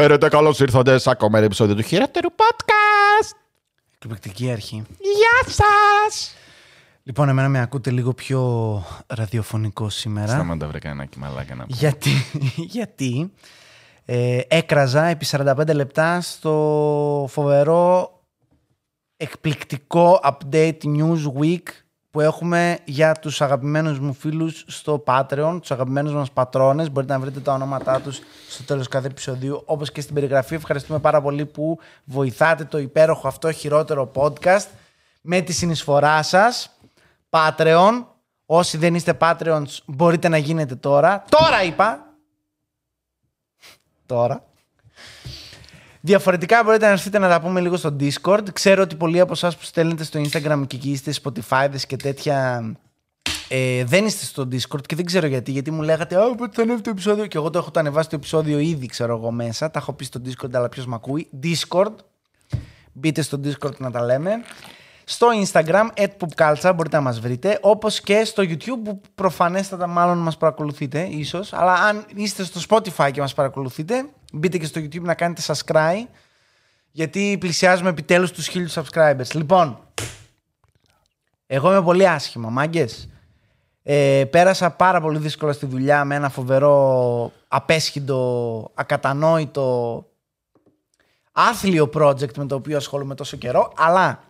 Χαίρετε, καλώς ήρθατε σε ακόμα ένα επεισόδιο του χειρότερου podcast. Εκπληκτική αρχή. Γεια σας! Λοιπόν, εμένα με ακούτε λίγο πιο ραδιοφωνικό σήμερα. Σταμάτα βρε κανένα μαλάκα να πω. Γιατί, γιατί ε, έκραζα επί 45 λεπτά στο φοβερό εκπληκτικό update News Week που έχουμε για τους αγαπημένους μου φίλους στο Patreon, τους αγαπημένους μας πατρόνες. Μπορείτε να βρείτε τα ονόματά τους στο τέλος κάθε επεισοδίου, όπως και στην περιγραφή. Ευχαριστούμε πάρα πολύ που βοηθάτε το υπέροχο αυτό χειρότερο podcast με τη συνεισφορά σας. Patreon. Όσοι δεν είστε Patreons μπορείτε να γίνετε τώρα. Τώρα είπα. Τώρα. Διαφορετικά μπορείτε να έρθετε να τα πούμε λίγο στο Discord. Ξέρω ότι πολλοί από εσάς που στέλνετε στο Instagram και εκεί είστε Spotify και τέτοια ε, δεν είστε στο Discord και δεν ξέρω γιατί. Γιατί μου λέγατε Α, πότε θα ανέβει το επεισόδιο. Και εγώ το έχω το ανεβάσει το επεισόδιο ήδη, ξέρω εγώ μέσα. Τα έχω πει στο Discord, αλλά ποιος με ακούει. Discord. Μπείτε στο Discord να τα λέμε. Στο Instagram, @popculture, μπορείτε να μας βρείτε. Όπως και στο YouTube, που προφανέστατα μάλλον μας παρακολουθείτε, ίσως. Αλλά αν είστε στο Spotify και μας παρακολουθείτε, μπείτε και στο YouTube να κάνετε subscribe. Γιατί πλησιάζουμε επιτέλους τους χίλιους subscribers. Λοιπόν, εγώ είμαι πολύ άσχημα, μάγκες. Ε, πέρασα πάρα πολύ δύσκολα στη δουλειά με ένα φοβερό, απέσχυντο, ακατανόητο, άθλιο project με το οποίο ασχολούμαι τόσο καιρό, αλλά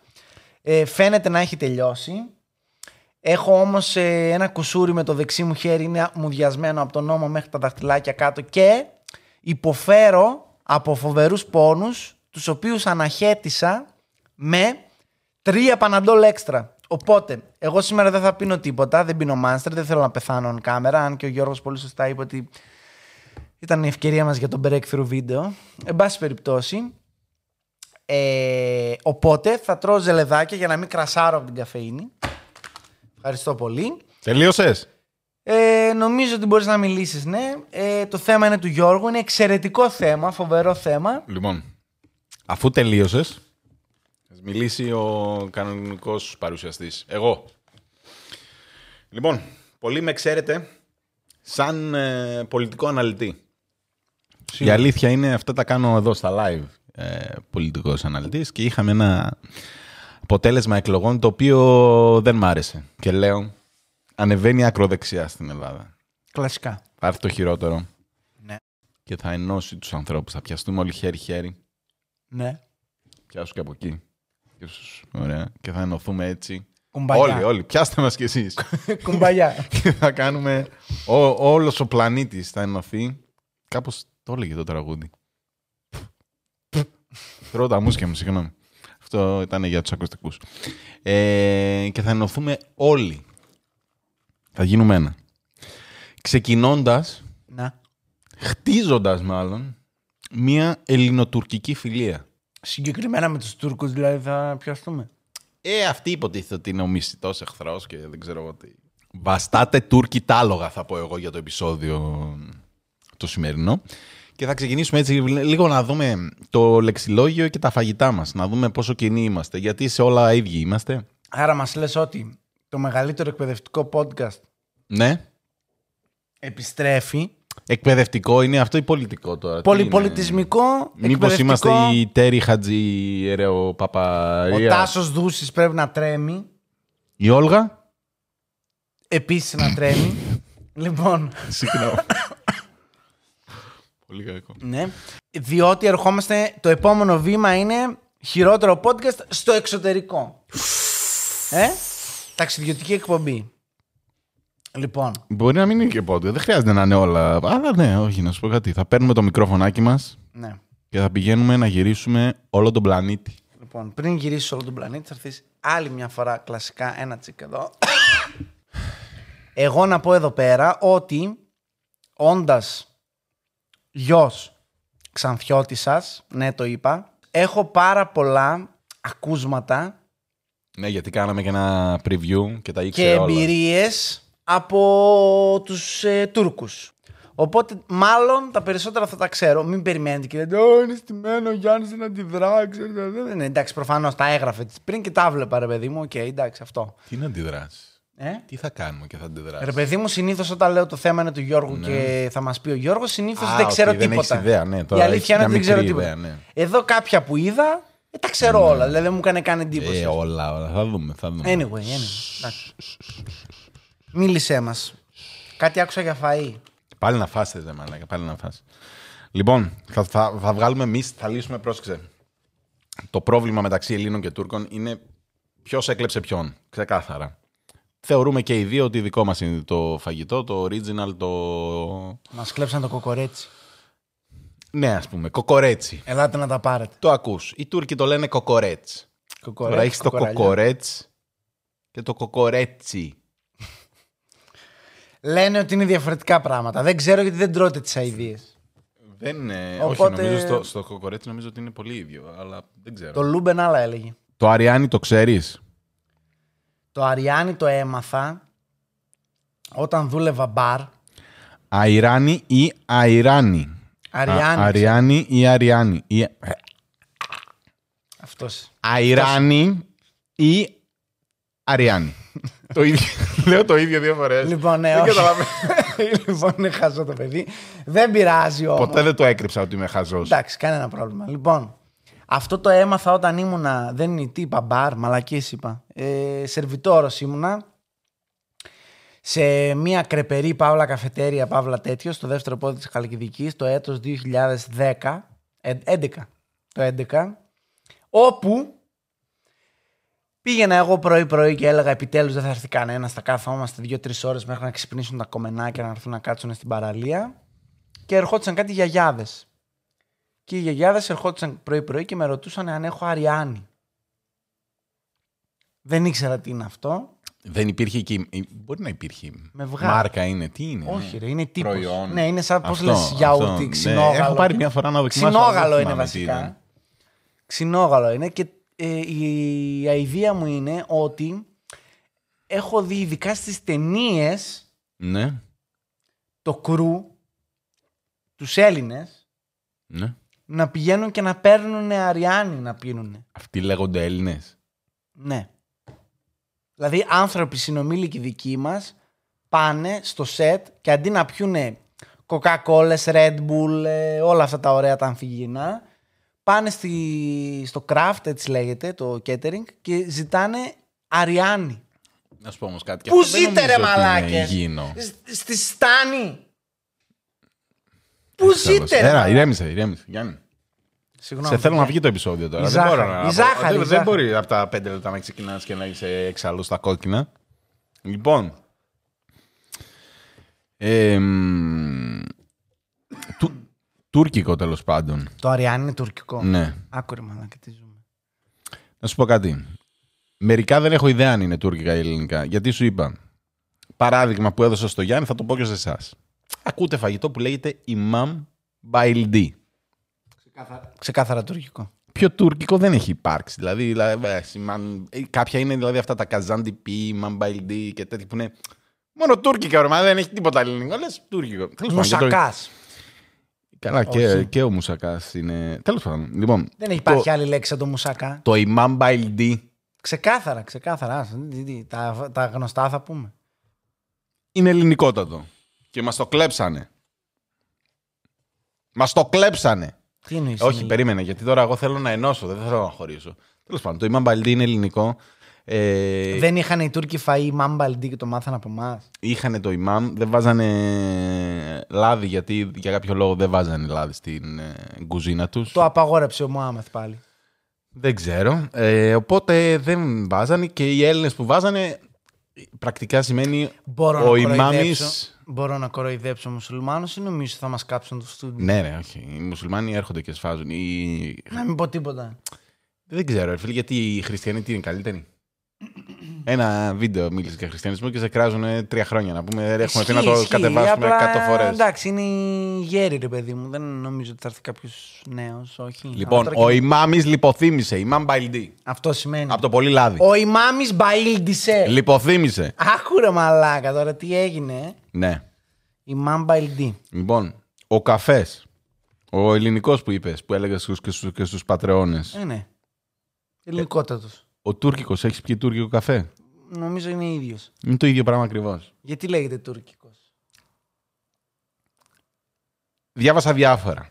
ε, φαίνεται να έχει τελειώσει. Έχω όμως ε, ένα κουσούρι με το δεξί μου χέρι, είναι μουδιασμένο από τον νόμο μέχρι τα δαχτυλάκια κάτω και υποφέρω από φοβερούς πόνους, τους οποίους αναχέτησα με τρία παναντόλ έξτρα. Οπότε, εγώ σήμερα δεν θα πίνω τίποτα, δεν πίνω Monster, δεν θέλω να πεθάνω on κάμερα, αν και ο Γιώργος πολύ σωστά είπε ότι ήταν η ευκαιρία μας για το breakthrough βίντεο. Εν πάση περιπτώσει, ε, οπότε θα τρώω ζελεδάκια για να μην κρασάρω από την καφεΐνη. Ευχαριστώ πολύ. Τελείωσες; Ε, νομίζω ότι μπορείς να μιλήσεις, ναι. Ε, το θέμα είναι του Γιώργου. Είναι εξαιρετικό θέμα, φοβερό θέμα. Λοιπόν, αφού τελείωσες, θα μιλήσει ο κανονικός παρουσιαστής. Εγώ. Λοιπόν, πολλοί με ξέρετε σαν ε, πολιτικό αναλυτή. Η αλήθεια είναι, αυτά τα κάνω εδώ στα live ε, πολιτικός αναλυτής και είχαμε ένα αποτέλεσμα εκλογών το οποίο δεν μ' άρεσε. Και λέω, ανεβαίνει ακροδεξιά στην Ελλάδα. Κλασικά. Θα έρθει το χειρότερο Ναι. και θα ενώσει τους ανθρώπους. Θα πιαστούμε όλοι χέρι-χέρι. Ναι. Πιάσου και από εκεί. Και στους- Ωραία. Και θα ενωθούμε έτσι. Κουμπαλιά. Όλοι, όλοι. Πιάστε μας κι εσείς. Κουμπαλιά. και θα κάνουμε... Ό, όλος ο πλανήτης θα ενωθεί. Κάπως το έλεγε το τραγούδι. Τρώω τα μουσια μου, συγγνώμη. Αυτό ήταν για τους ακουστικούς. Ε, και θα ενωθούμε όλοι. Θα γίνουμε ένα. Ξεκινώντας, Να. χτίζοντας μάλλον, μία ελληνοτουρκική φιλία. Συγκεκριμένα με τους Τούρκους δηλαδή θα πιαστούμε. Ε, αυτή υποτίθεται ότι είναι ο μισητό εχθρός και δεν ξέρω εγώ τι. Βαστάτε Τούρκοι τάλογα, θα πω εγώ για το επεισόδιο το σημερινό. Και θα ξεκινήσουμε έτσι λίγο να δούμε το λεξιλόγιο και τα φαγητά μας. Να δούμε πόσο κοινοί είμαστε. Γιατί σε όλα ίδιοι είμαστε. Άρα μας λες ότι το μεγαλύτερο εκπαιδευτικό podcast Ναι. επιστρέφει. Εκπαιδευτικό είναι αυτό ή πολιτικό τώρα; τι Πολυπολιτισμικό, είναι; Μήπως εκπαιδευτικό. είμαστε η Τέρι Χατζη Ερεο Ο Παπαρία; Τάσος Δούσης πρέπει να τρέμει. Η Όλγα; Επίσης να τρέμει. λοιπόν, Συγγνώμη. Πολύ κακό. ναι. Διότι ερχόμαστε, το επόμενο βήμα είναι χειρότερο podcast στο εξωτερικό. ε, ταξιδιωτική εκπομπή. Λοιπόν, Μπορεί να μην είναι και πότε. Δεν χρειάζεται να είναι όλα. Αλλά ναι, όχι, να σου πω κάτι. Θα παίρνουμε το μικρόφωνάκι μας ναι. και θα πηγαίνουμε να γυρίσουμε όλο τον πλανήτη. Λοιπόν, πριν γυρίσεις όλο τον πλανήτη, θα έρθεις άλλη μια φορά κλασικά ένα τσικ εδώ. Εγώ να πω εδώ πέρα ότι όντας γιος ξανθιώτης σας, ναι το είπα, έχω πάρα πολλά ακούσματα Ναι, γιατί κάναμε και ένα preview και τα και ήξερε όλα. εμπειρίες από τους ε, Τούρκους. Οπότε, μάλλον τα περισσότερα θα τα ξέρω. Μην περιμένετε και λέτε Ω, είναι στημένο ο Γιάννης δεν αντιδρά. Ξέρετε. Ναι, εντάξει, προφανώς τα έγραφε πριν και τα βλέπα, ρε παιδί μου. Οκ, εντάξει, αυτό. Τι να αντιδράσει. Ε; Τι θα κάνουμε και θα αντιδράσει; Ρε παιδί μου, συνήθως όταν λέω το θέμα είναι του Γιώργου και θα μας πει ο Γιώργος, συνήθως Ναι. Α, δεν οκ, ξέρω δεν τίποτα. έχεις ιδέα, ναι. Η Τώρα αλήθεια είναι έχεις ότι δεν μια ξέρω μικρή τίποτα. ιδέα, ναι. Εδώ κάποια που είδα, ε, τα ξέρω όλα. Δηλαδή δεν μου έκανε καν εντύπωση. Ε, όλα, όλα. Θα δούμε. Θα δούμε. Anyway, anyway. εντάξει. Μίλησέ μας. Κάτι άκουσα για φαΐ. Πάλι να φάστε, δε μαλάκα. Πάλι να φάστε. Λοιπόν, θα, θα, θα βγάλουμε εμείς, θα λύσουμε, πρόσεξε. Το πρόβλημα μεταξύ Ελλήνων και Τούρκων είναι ποιος έκλεψε ποιον. Ξεκάθαρα. Θεωρούμε και οι δύο ότι δικό μας είναι το φαγητό, το original, το. Μας κλέψαν το κοκορέτσι. Ναι, ας πούμε, κοκορέτσι. Ελάτε να τα πάρετε. Το ακούς. Οι Τούρκοι το λένε κοκορέτσι. Κοκορέτσι, Τώρα έχεις το κοκοραλιά. κοκορέτσι και το κοκορέτσι. Λένε ότι είναι διαφορετικά πράγματα. Δεν ξέρω γιατί δεν τρώτε τις αειδίε. Δεν είναι. Οπότε- Όχι, νομίζω στο, στο κοκορέτσι νομίζω ότι είναι πολύ ίδιο, αλλά δεν ξέρω. Το Το, Λούμπεν άλλα έλεγε. το Αριάνι το ξέρεις; Το Αριάνι το έμαθα όταν δούλευα μπαρ. Αϊράνι ή Αϊράνι. Αριάνι. Α, Αριάνι ή Αριάνι. Ή... Αυτός. Αϊράνι ή Αριάνι. το ίδιο. Λέω το ίδιο δύο φορές. Λοιπόν, ναι, όχι. λοιπόν, είναι χαζό το παιδί. Δεν πειράζει όμως. Ποτέ δεν το έκρυψα ότι είμαι χαζός. Εντάξει, κανένα πρόβλημα. Λοιπόν, αυτό το έμαθα όταν ήμουνα. Δεν είναι τι είπα, μπαρ, μαλακίες είπα. Ε, σερβιτόρος ήμουνα. Σε μια κρεπερή παύλα καφετέρια, παύλα τέτοιο, στο δεύτερο πόδι της Χαλκιδικής, το έτος 2010, ε, 11, το 11, όπου πήγαινα εγώ πρωί-πρωί και έλεγα επιτέλους δεν θα έρθει κανένας, θα κάθομαστε δύο-τρεις ώρες μέχρι να ξυπνήσουν τα κομμενάκια να έρθουν να κάτσουν στην παραλία και ερχόντουσαν κάτι γιαγιάδες. Και οι γιαγιάδες ερχόντουσαν πρωί-πρωί και με ρωτούσαν αν έχω αριάνι. Δεν ήξερα τι είναι αυτό. Δεν υπήρχε εκεί. Μπορεί να υπήρχε. Με βγάζει. Μάρκα είναι. Τι είναι. Όχι, ναι. ρε, είναι τύπος. Προϊόν. Ναι, είναι σαν πώς Αυτό, λες αυτό, γιαούρτι, ναι. ξινόγαλο. Έχω πάρει μια φορά να δοκιμάσω, Ξινόγαλο δεν είναι θυμάμαι τι βασικά. ήταν. Ξινόγαλο είναι και ε, η αηδία μου είναι ότι έχω δει ειδικά στις ταινίες Ναι. το κρού, τους Έλληνες, ναι. Να πηγαίνουν και να παίρνουν αριάνι να πίνουν. Αυτοί λέγονται Έλληνες. Ναι. Δηλαδή άνθρωποι συνομήλικοι δικοί μας πάνε στο σετ και αντί να πιούνε Coca-Cola, Red Bull, ε, όλα αυτά τα ωραία τα αμφιγεινά, πάνε στη, στο craft, έτσι λέγεται, το catering και ζητάνε αριάνι. Να σου πω όμως κάτι. και Πού αυτό δεν ζείτε ρε νομίζω ότι είναι μαλάκες! υγιεινό. Σ- Στη Στάνη! Πού Τέλος. ζείτε ρε Έλα, μαλάκες! ηρέμησε, ηρέμησε. Γιάννη. Συγγνώμη. Σε θέλω να παιδιά. βγει το επεισόδιο τώρα. Η δεν μπορώ ζάχαρη, να. η ζάχαρη, δεν, η δεν ζάχαρη. μπορεί από τα πέντε λεπτά να ξεκινάς και να είσαι εξάλλου στα κόκκινα. Λοιπόν. Ε, μ, του, τουρκικό τέλος πάντων. Το αριάνι είναι τουρκικό. Ναι. Άκου ρε μαλάκα, τι ζούμε. Να σου πω κάτι. Μερικά δεν έχω ιδέα αν είναι τουρκικά ή ελληνικά. Γιατί σου είπα. Παράδειγμα που έδωσα στο Γιάννη θα το πω και σε εσάς. Ακούτε φαγητό που λέγεται Imam Baildi. Ξεκάθαρα τουρκικό. Πιο τουρκικό δεν έχει υπάρξει. Δηλαδή, δηλαδή ε, σημαν- ε, κάποια είναι δηλαδή αυτά τα καζάντι πι, μαμπαϊλντί και τέτοια που είναι. Μόνο τουρκικά, ρε, μα δεν έχει τίποτα ελληνικό. Λες τουρκικό. Τέλος πάντων, και το- Μουσακάς. Καλά, και, Όχι. και ο Μουσακάς είναι. Τέλος πάντων. Λοιπόν, Δεν υπάρχει το, άλλη λέξη σαν το μουσακά. το Imam Baildi Ξεκάθαρα, ξεκάθαρα. Άστα, τι- τι- Τα, τα γνωστά θα πούμε. είναι ελληνικότατο. Και μας το κλέψανε. Μας το κλέψανε. Τι εννοείς Όχι, είναι περίμενε, γιατί τώρα εγώ θέλω να ενώσω, δεν θέλω να χωρίσω. Τέλος πάντων, το Imam Baildi είναι ελληνικό. Ε, Δεν είχαν οι Τούρκοι φαΐ μάμπαλντί και το μάθαν από εμάς; είχαν το imam, δεν βάζανε λάδι γιατί για κάποιο λόγο δεν βάζανε λάδι στην ε, κουζίνα τους. Το απαγόρεψε ο Μωάμεθ πάλι. Δεν ξέρω. Ε, οπότε δεν βάζανε και οι Έλληνες που βάζανε πρακτικά σημαίνει Μπορώ ο να ημάμις... κοροϊδέψω. Μπορώ να κοροϊδέψω μουσουλμάνους ή νομίζω θα μας κάψουν το στούντιο; Ναι, ρε, όχι. Οι μουσουλμάνοι έρχονται και σφάζουν. Οι... Να μην πω τίποτα. Δεν ξέρω, ρε φίλε, γιατί οι χριστιανοί τι είναι καλύτεροι; Ένα βίντεο μίλησε για χριστιανισμό και σε κράζουν τρία χρόνια να πούμε. Έχουμε πει να το Ισχύει, κατεβάσουμε απλά, 100 φορές. Εντάξει, είναι η γέρη, ρε παιδί μου. Δεν νομίζω ότι θα έρθει κάποιος νέος. Όχι. Λοιπόν, Αλλά τώρα ο και- ημάμις λιποθύμησε, ημάμ Μπαϊλντή. Αυτό σημαίνει. Από το πολύ λάδι. Ο ημάμι Μπαίλντισε. Λιποθύμησε. Άκουρε μαλάκα τώρα τι έγινε. ε. Ναι. Ημάμ Μπαίλντι. Λοιπόν, ο καφές. Ο ελληνικός που είπες, που έλεγες στους, και, στους, και στους πατρεώνες. Ε, ναι. Ελληνικότατος. Ο τουρκικό, έχεις πιει τουρκικό καφέ; Νομίζω είναι ίδιος. Είναι το ίδιο πράγμα ακριβώς. Γιατί λέγεται τουρκικός; Διάβασα διάφορα.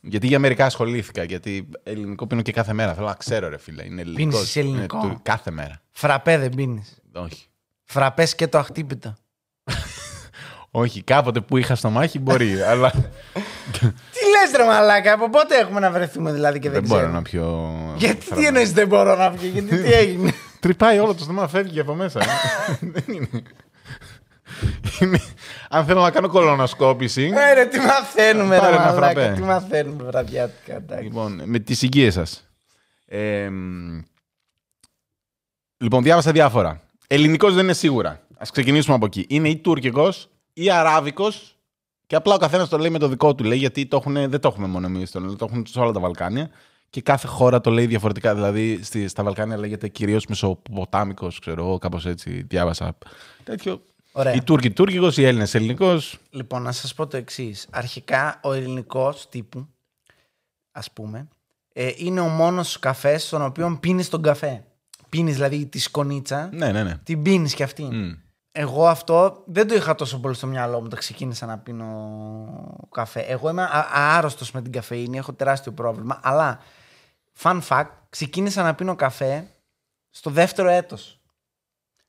Γιατί για μερικά ασχολήθηκα. Γιατί ελληνικό πίνω και κάθε μέρα. Θέλω να ξέρω, ρε φίλε. Είναι ελληνικό. Πίνεις ελληνικός; Είναι του- κάθε μέρα. Φραπέ δεν πίνεις; Όχι. Φραπές και το αχτύπητο. Όχι, κάποτε που είχα στο μάχη μπορεί, αλλά Τι λες, ρε Μαλάκα, από πότε έχουμε να βρεθούμε δηλαδή και δεν, δεν μπορώ ξέρω; να πιω. Γιατί φραπέ. τι εννοείς δεν μπορώ να πιω, γιατί τι έγινε; Τρυπάει όλο το στόμα, φεύγει από μέσα. Δεν είναι. Είναι- Αν θέλω να κάνω κολονοσκόπηση. Ε, ρε, τι μαθαίνουμε, ρε Πάρε ένα Μαλάκα, φραπέ. τι μαθαίνουμε βραδιάτικα. εντάξει. Λοιπόν, με τις οικίες σας. Ε, μ, λοιπόν, διάβασα διάφορα. Ελληνικός δεν είναι σίγουρα. Ας ξεκινήσουμε από εκεί. Είναι ή τουρκικός ή αράβικος και απλά ο καθένας το λέει με το δικό του. Λέει γιατί το έχουν, δεν το έχουμε μόνο εμείς, το, το έχουν σε όλα τα Βαλκάνια και κάθε χώρα το λέει διαφορετικά. Δηλαδή στη, στα Βαλκάνια λέγεται κυρίως Μεσοποτάμικος, ξέρω εγώ, κάπως έτσι διάβασα. Τέτοιο. Ωραία. Οι Τούρκοι τουρκικός, οι Έλληνες ελληνικός. Λοιπόν, να σας πω το εξής. Αρχικά, ο ελληνικός τύπου, ας πούμε, ε, είναι ο μόνος καφές στον οποίο πίνεις τον καφέ. Πίνεις δηλαδή τη σκονίτσα, Ναι, ναι, ναι. την πίνεις και αυτή. Μμ. Εγώ αυτό δεν το είχα τόσο πολύ στο μυαλό μου όταν ξεκίνησα να πίνω καφέ. Εγώ είμαι α- άρρωστος με την καφεΐνη, έχω τεράστιο πρόβλημα. Αλλά, fun fact, ξεκίνησα να πίνω καφέ στο δεύτερο έτος.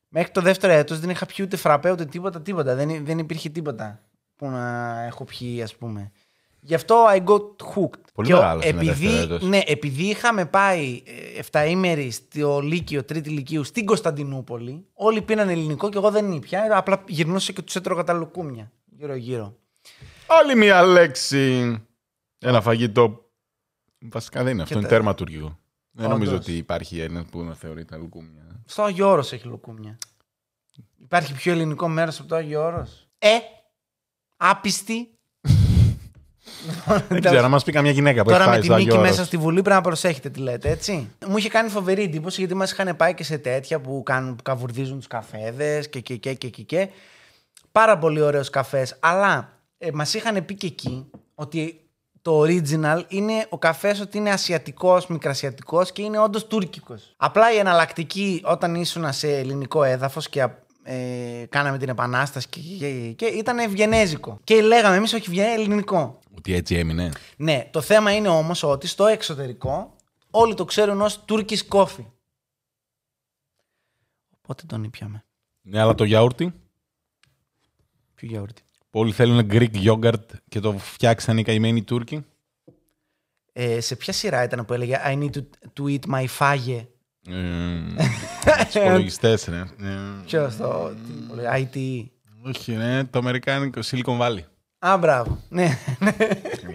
Μέχρι το δεύτερο έτος δεν είχα πιει ούτε φραπέ ούτε τίποτα, τίποτα. Δεν, ή- δεν υπήρχε τίποτα που να έχω πιει, ας πούμε. Γι' αυτό I got hooked. Πολύ Και ο- μεγάλος είναι επειδή, δεύτερο έτος. ναι, επειδή είχαμε πάει 7 ημέρη στο Λύκειο, Τρίτη Λυκείου, στην Κωνσταντινούπολη, όλοι πίναν ελληνικό και εγώ δεν ήπια. Απλά γυρνούσα και τους έτρωγα τα λουκούμια γύρω-γύρω. Άλλη μία λέξη. Ένα φαγητό. Βασικά δεν είναι αυτό. Και Είναι τα- τέρμα τουρκικό. Δεν Όντως. νομίζω ότι υπάρχει ένας που να θεωρεί τα λουκούμια. Στο Άγιο Όρος έχει λουκούμια. Υπάρχει πιο ελληνικό μέρος από το Άγιο Όρος. Ε, άπιστη. Δεν ξέρω, να μας πει καμιά γυναίκα που Τώρα έχει με πάει τη στο Άγιο Μίκη Όρος. μέσα στη Βουλή πρέπει να προσέχετε τι λέτε, έτσι. Μου είχε κάνει φοβερή εντύπωση γιατί μας είχαν πάει και σε τέτοια που, κάνουν, που καβουρδίζουν τους καφέδες και, και, και, και, και, και. Πάρα πολύ ωραίος καφές. Αλλά ε, μας είχαν πει και εκεί ότι το original είναι ο καφές ότι είναι ασιατικός, μικρασιατικός και είναι όντως τουρκικός. Απλά η εναλλακτική όταν ήσουν σε ελληνικό έδαφος και ε, κάναμε την επανάσταση και, και, και ήταν ευγενέζικο. Και λέγαμε εμείς όχι βγαίνει ελληνικό. Ότι έτσι έμεινε. Ναι, το θέμα είναι όμως ότι στο εξωτερικό όλοι το ξέρουν ως Turkish coffee. Οπότε τον ήπιαμε. Ναι, αλλά το γιαούρτι; Ποιο γιαούρτι; Που Όλοι θέλουν Greek yogurt και το φτιάξαν οι καημένοι Τούρκοι. Ε, σε ποια σειρά ήταν που έλεγε I need to, to eat my fage. Του υπολογιστέ, ρε. Ε, Ποιος το. τι μου λέει, IT. Όχι, ναι, το αμερικάνικο Silicon Valley. Α, μπράβο. Ναι, ναι.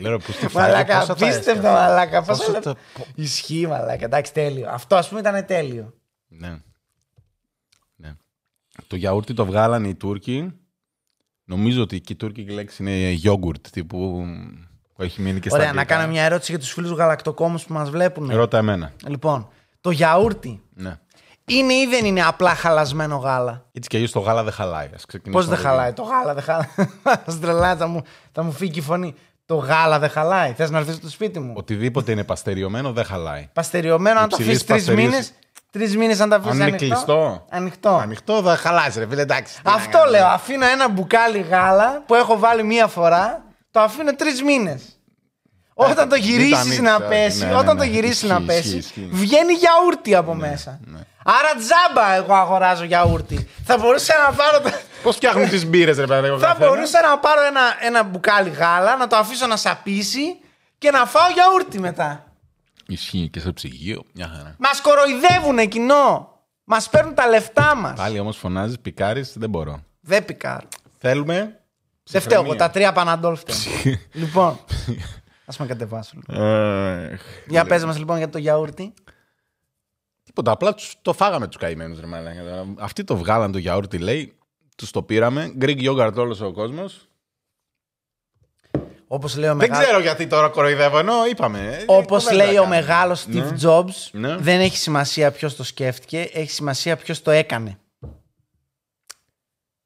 Λέω που στη Μαλάκα, απίστευτο μαλάκα. Πόσα Πόσα τα- Ισχύει μαλάκα. Εντάξει, τέλειο. Αυτό ας πούμε ήταν τέλειο. Ναι. ναι. Το γιαούρτι το βγάλανε οι Τούρκοι. Νομίζω ότι εκεί η τουρκική λέξη είναι γιόγκουρτ, τύπου που έχει μείνει και στα Ωραία, να αγγλικά. κάνω μια ερώτηση για τους φίλους γαλακτοκόμους που μας βλέπουν. Ρώτα εμένα. Λοιπόν, το γιαούρτι Ναι. είναι ή δεν είναι απλά χαλασμένο γάλα; Έτσι κι αλλιώς το γάλα δεν χαλάει. Ας Πώς ξεκινήσουμε δεν από εκεί. χαλάει το γάλα, δεν χαλάει. Στρελά, θα μου, θα μου φύγει η φωνή. Το γάλα δεν χαλάει. Θες να έρθεις στο σπίτι μου; Οτιδήποτε είναι παστεριωμένο δεν χαλάει. Παστεριωμένο, αν το Υψηλής αφήσεις τρεις παστερίωσης. μήνες. Τρεις μήνες αν το αφήσει Αν είναι ανοιχτό. κλειστό. Ανοιχτό. Ανοιχτό δεν χαλάει, ρε φίλε, εντάξει. τι να Αυτό κάνουμε. λέω. Αφήνω ένα μπουκάλι γάλα που έχω βάλει μία φορά. Το αφήνω τρεις μήνες. Όταν το μην τα γυρίσεις ανοίξεις, να ε, πέσει, ναι, ναι, όταν ναι. το γυρίσει να Ισχύει, πέσει, ισχύει, ισχύει. βγαίνει γιαούρτι από μέσα. Άρα τζάμπα εγώ αγοράζω γιαούρτι. Θα μπορούσα να πάρω. το- Πώς φτιάχνουν τις μπύρες, ρε παιδί μου. Θα μπορούσα να πάρω ένα, ένα μπουκάλι γάλα, να το αφήσω να σαπίσει και να φάω γιαούρτι μετά. Ισχύει και στο ψυγείο. Μια χαρά. Μας κοροϊδεύουνε κοινό. Μας παίρνουν τα λεφτά μας. Πάλι όμως φωνάζεις, πικάρεις, δεν μπορώ. Δεν πικάρω. Θέλουμε. Δεν φταίω εγώ. ψυχραιμία. Τα τρία παναντόλ φταίω. λοιπόν. Α με κατεβάσω. Λοιπόν. Αχ, Για πες μας λοιπόν για το γιαούρτι. Τίποτα. Απλά τους, το φάγαμε τους καημένους. Αυτοί το βγάλαν το γιαούρτι, λέει. Τους το πήραμε. Greek yogurt όλος ο κόσμος. Όπως λέει ο Δεν μεγάλος, ξέρω γιατί τώρα κοροϊδεύω, ενώ είπαμε. όπως κουβέντα λέει ο κάναμε. μεγάλος Steve Ναι. Jobs, Ναι. δεν έχει σημασία ποιος το σκέφτηκε, έχει σημασία ποιος το έκανε.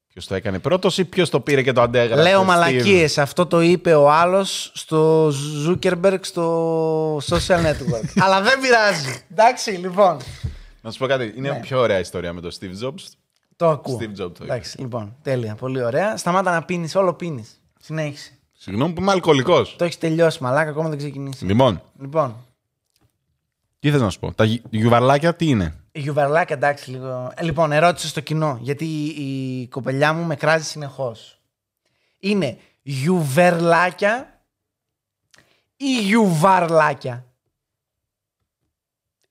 Ποιος το έκανε πρώτος ή ποιος το πήρε και το αντέγραψε. Λέω Steve? μαλακίες, αυτό το είπε ο άλλος στο Zuckerberg στο social network. Αλλά δεν πειράζει. Εντάξει, λοιπόν. Να σου πω κάτι. Είναι Ναι. πιο ωραία ιστορία με τον Steve Jobs. Το ακούω. Steve Jobs το είπε. Εντάξει, λοιπόν, τέλεια. Πολύ ωραία. Σταμάτα να πίνεις, όλο πίνεις. Συνέχισε. Συγγνώμη που είμαι αλκοολικός. Το έχεις τελειώσει, μαλάκα, ακόμα δεν ξεκινήσει. Λοιπόν, Λοιπόν, τι θες να σου πω. Τα γυ- γιουβαρλάκια τι είναι; η γιουβαρλάκια, εντάξει, λίγο. Ε, λοιπόν, ερώτηση στο κοινό, γιατί η κοπελιά μου με κράζει συνεχώς. Είναι γιουβερλάκια ή γιουβαρλάκια;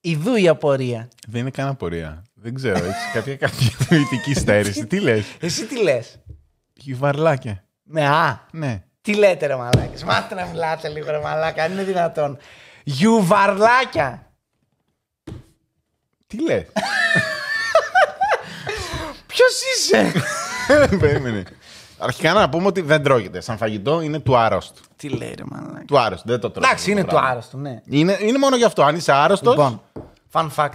Ιδού η απορία. Δεν είναι καν απορία. Δεν ξέρω. Έχεις κάποια, κάποια νοητική στέρηση. τι λες; Εσύ τι λες; Γιουβαρλάκια. Με α. Ναι. Τι λέτε ρε μαλάκες; Μάθε να μιλάτε λίγο ρε μαλάκα. Αν είναι δυνατόν. Γιουβαρλάκια. Τι λες; Ποιος είσαι; Περίμενε. Αρχικά να πούμε ότι δεν τρώγεται. Σαν φαγητό είναι του άρρωστου. Τι λέει ρε μαλάκα; Του άρρωστου. Δεν το τρώω. Εντάξει είναι του άρρωστο ναι. Είναι, είναι μόνο γι' αυτό. Αν είσαι άρρωστο. Λοιπόν. Fun fact.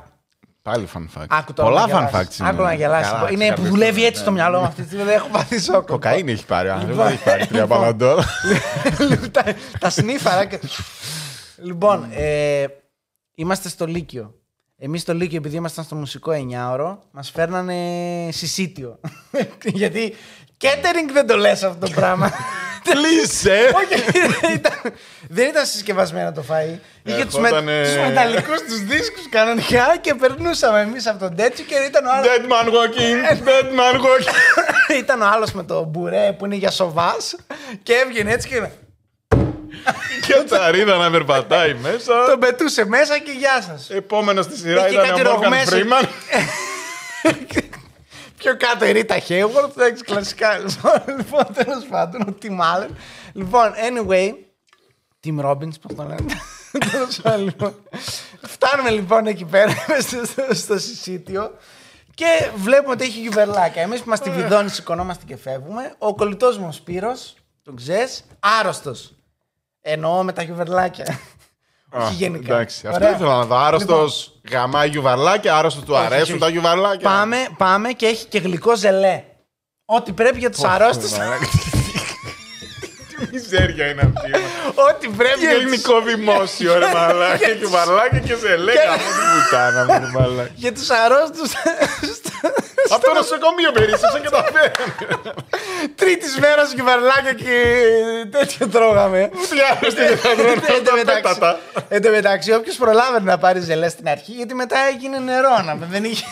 Πάλι fun fact. Άκου τώρα Πολλά να fun γελάσεις. facts. είναι. Άκου να γελάσει. Καλά, Είναι που ξεκαρδίστηκα, δουλεύει έτσι ναι. το μυαλό μου αυτή τη στιγμή. Δεν έχω πάθει σοκ. Κοκαίνη έχει πάρει. ο άνθρωπος, Λοιπόν. Δεν έχει πάρει τρία Λοιπόν. παλαντόλ. τα, τα σνίφαρα. και- λοιπόν, ε, είμαστε στο Λύκειο. Εμείς στο Λύκειο, επειδή ήμασταν στο μουσικό 9ωρο, μας φέρνανε συσίτιο. Γιατί catering δεν το λες αυτό το πράγμα. Κλείσε. Όχι, ήταν- δεν ήταν συσκευασμένο το φαΐ. Είχε τους, με, Ερχότανε- τους μεταλλικούς τους δίσκους κανονικά και περνούσαμε εμείς από τον τέτοιο και ήταν ο άλλος, Dead man walking. Dead man walking. ήταν ο άλλος με το μπουρέ που είναι για σοβάς και έβγαινε έτσι και Και ο Τσαρίδα να περπατάει μέσα. τον πετούσε μέσα και γεια σας. Επόμενος στη σειρά Είχε ήταν κάτι ο Morgan ρογμές. Freeman. Πιο κάτω η Ρίτα Hayward, εντάξει, κλασικά. λοιπόν, τέλος πάντων, ο Tim Allen. Λοιπόν, anyway, Tim Robbins, πώς το λένε. Τέλος πάντων, λοιπόν. Φτάνουμε λοιπόν εκεί πέρα στο, στο, στο συσίτιο και βλέπουμε ότι έχει γιουβερλάκια. Εμείς που μας τη βιδώνει, σηκωνόμαστε και φεύγουμε. Ο κολλητός μου ο Σπύρος, τον ξέρεις, άρρωστος. Εννοώ με τα γιουβερλάκια. Όχι γενικά. Εντάξει, αυτό Ωραία. ήθελα να δω. Άρρωστος Λοιπόν. γαμάει γιουβαρλάκια, άρρωστο του Όχι, αρέσουν όχι. τα γιουβαρλάκια. Πάμε, πάμε και έχει και γλυκό ζελέ. Ό,τι πρέπει για τους αρρώστους. Τι μιζέρια είναι αυτή. Ό,τι πρέπει Τι για τους- ελληνικό δημόσιο, ρε μαλάκα. Γιουβαρλάκια και σε λέγα από την πουτάνα μου, ρε μαλάκα. Για τους αρρώστου. Από το νοσοκομείο περίσσεψε και τα φέρνει. Τρίτης μέρα κυβερλάκια και τέτοιο τρώγαμε. Τι άρρωστοι δεν θα τρώνε Εν τω τα μεταξύ- πέτατα. Εν τω μεταξύ, όποιος προλάβαινε να πάρει ζελές στην αρχή, γιατί μετά έγινε νερό. Να, πούμε. δεν, είχε,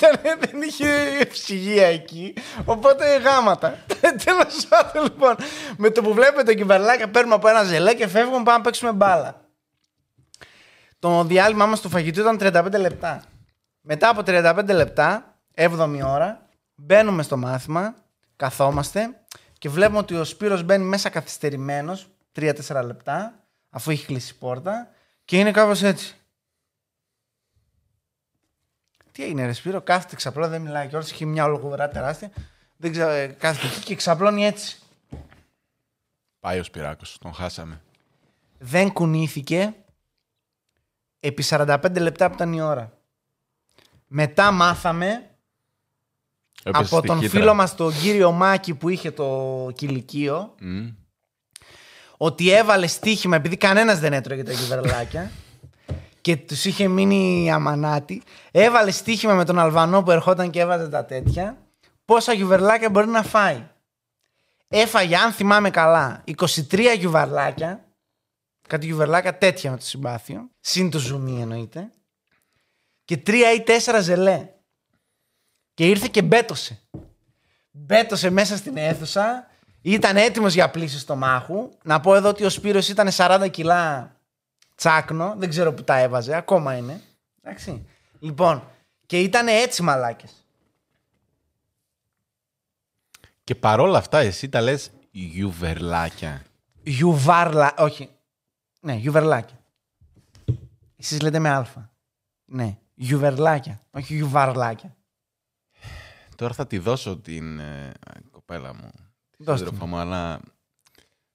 δεν, δεν είχε ψυγεία εκεί. Οπότε γάματα. Τέλος πάντων, λοιπόν, με το που βλέπετε το κυβερλάκια, παίρνουμε από ένα ζελέ και φεύγουμε πάμε να παίξουμε μπάλα. Το διάλειμμα μας του φαγητού ήταν 35 λεπτά. Μετά από 35 λεπτά, 7η ώρα, μπαίνουμε στο μάθημα, καθόμαστε και βλέπουμε ότι ο Σπύρος μπαίνει μέσα καθυστερημένος, 3-4 λεπτά, αφού έχει κλείσει η πόρτα και είναι κάπως έτσι. Τι έγινε ρε Σπύρο, κάθεται ξαπλώ, δεν μιλάει και έχει μια ολογοβερά τεράστια. Δεν ξέρω, ε, κάθεται εκεί και ξαπλώνει έτσι. Πάει ο Σπυράκος, τον χάσαμε. Δεν κουνήθηκε επί 45 λεπτά που ήταν η ώρα. Μετά μάθαμε Έπεσε από στη τον χύτρα. φίλο μας τον κύριο Μάκη που είχε το κηλικείο Μμ. ότι έβαλε στοίχημα επειδή κανένας δεν έτρωγε τα γιουβερλάκια και τους είχε μείνει αμανάτη έβαλε στοίχημα με τον Αλβανό που ερχόταν και έβαζε τα τέτοια πόσα γιουβερλάκια μπορεί να φάει έφαγε αν θυμάμαι καλά 23 γιουβερλάκια κάτι γιουβερλάκια τέτοια με το συμπάθειο συν το ζουμί εννοείται και τρία ή τέσσερα ζελέ και ήρθε και μπέτωσε μπέτωσε μέσα στην αίθουσα. Ήταν έτοιμος για πλήση στο μάχου. Να πω εδώ ότι ο Σπύρος ήταν 40 κιλά τσάκνο. Δεν ξέρω που τα έβαζε. Ακόμα είναι. Εντάξει. Λοιπόν, και ήταν έτσι μαλάκες. Και παρόλα αυτά, εσύ τα λες γιουβερλάκια. Γιουβάρλα. Όχι. Ναι, γιουβερλάκια. Εσείς λέτε με αλφα. Ναι, γιουβερλάκια. Όχι γιουβαρλάκια. Τώρα θα τη δώσω την ε, κοπέλα μου. Τη Δώσ' σύντροφα μου, αλλά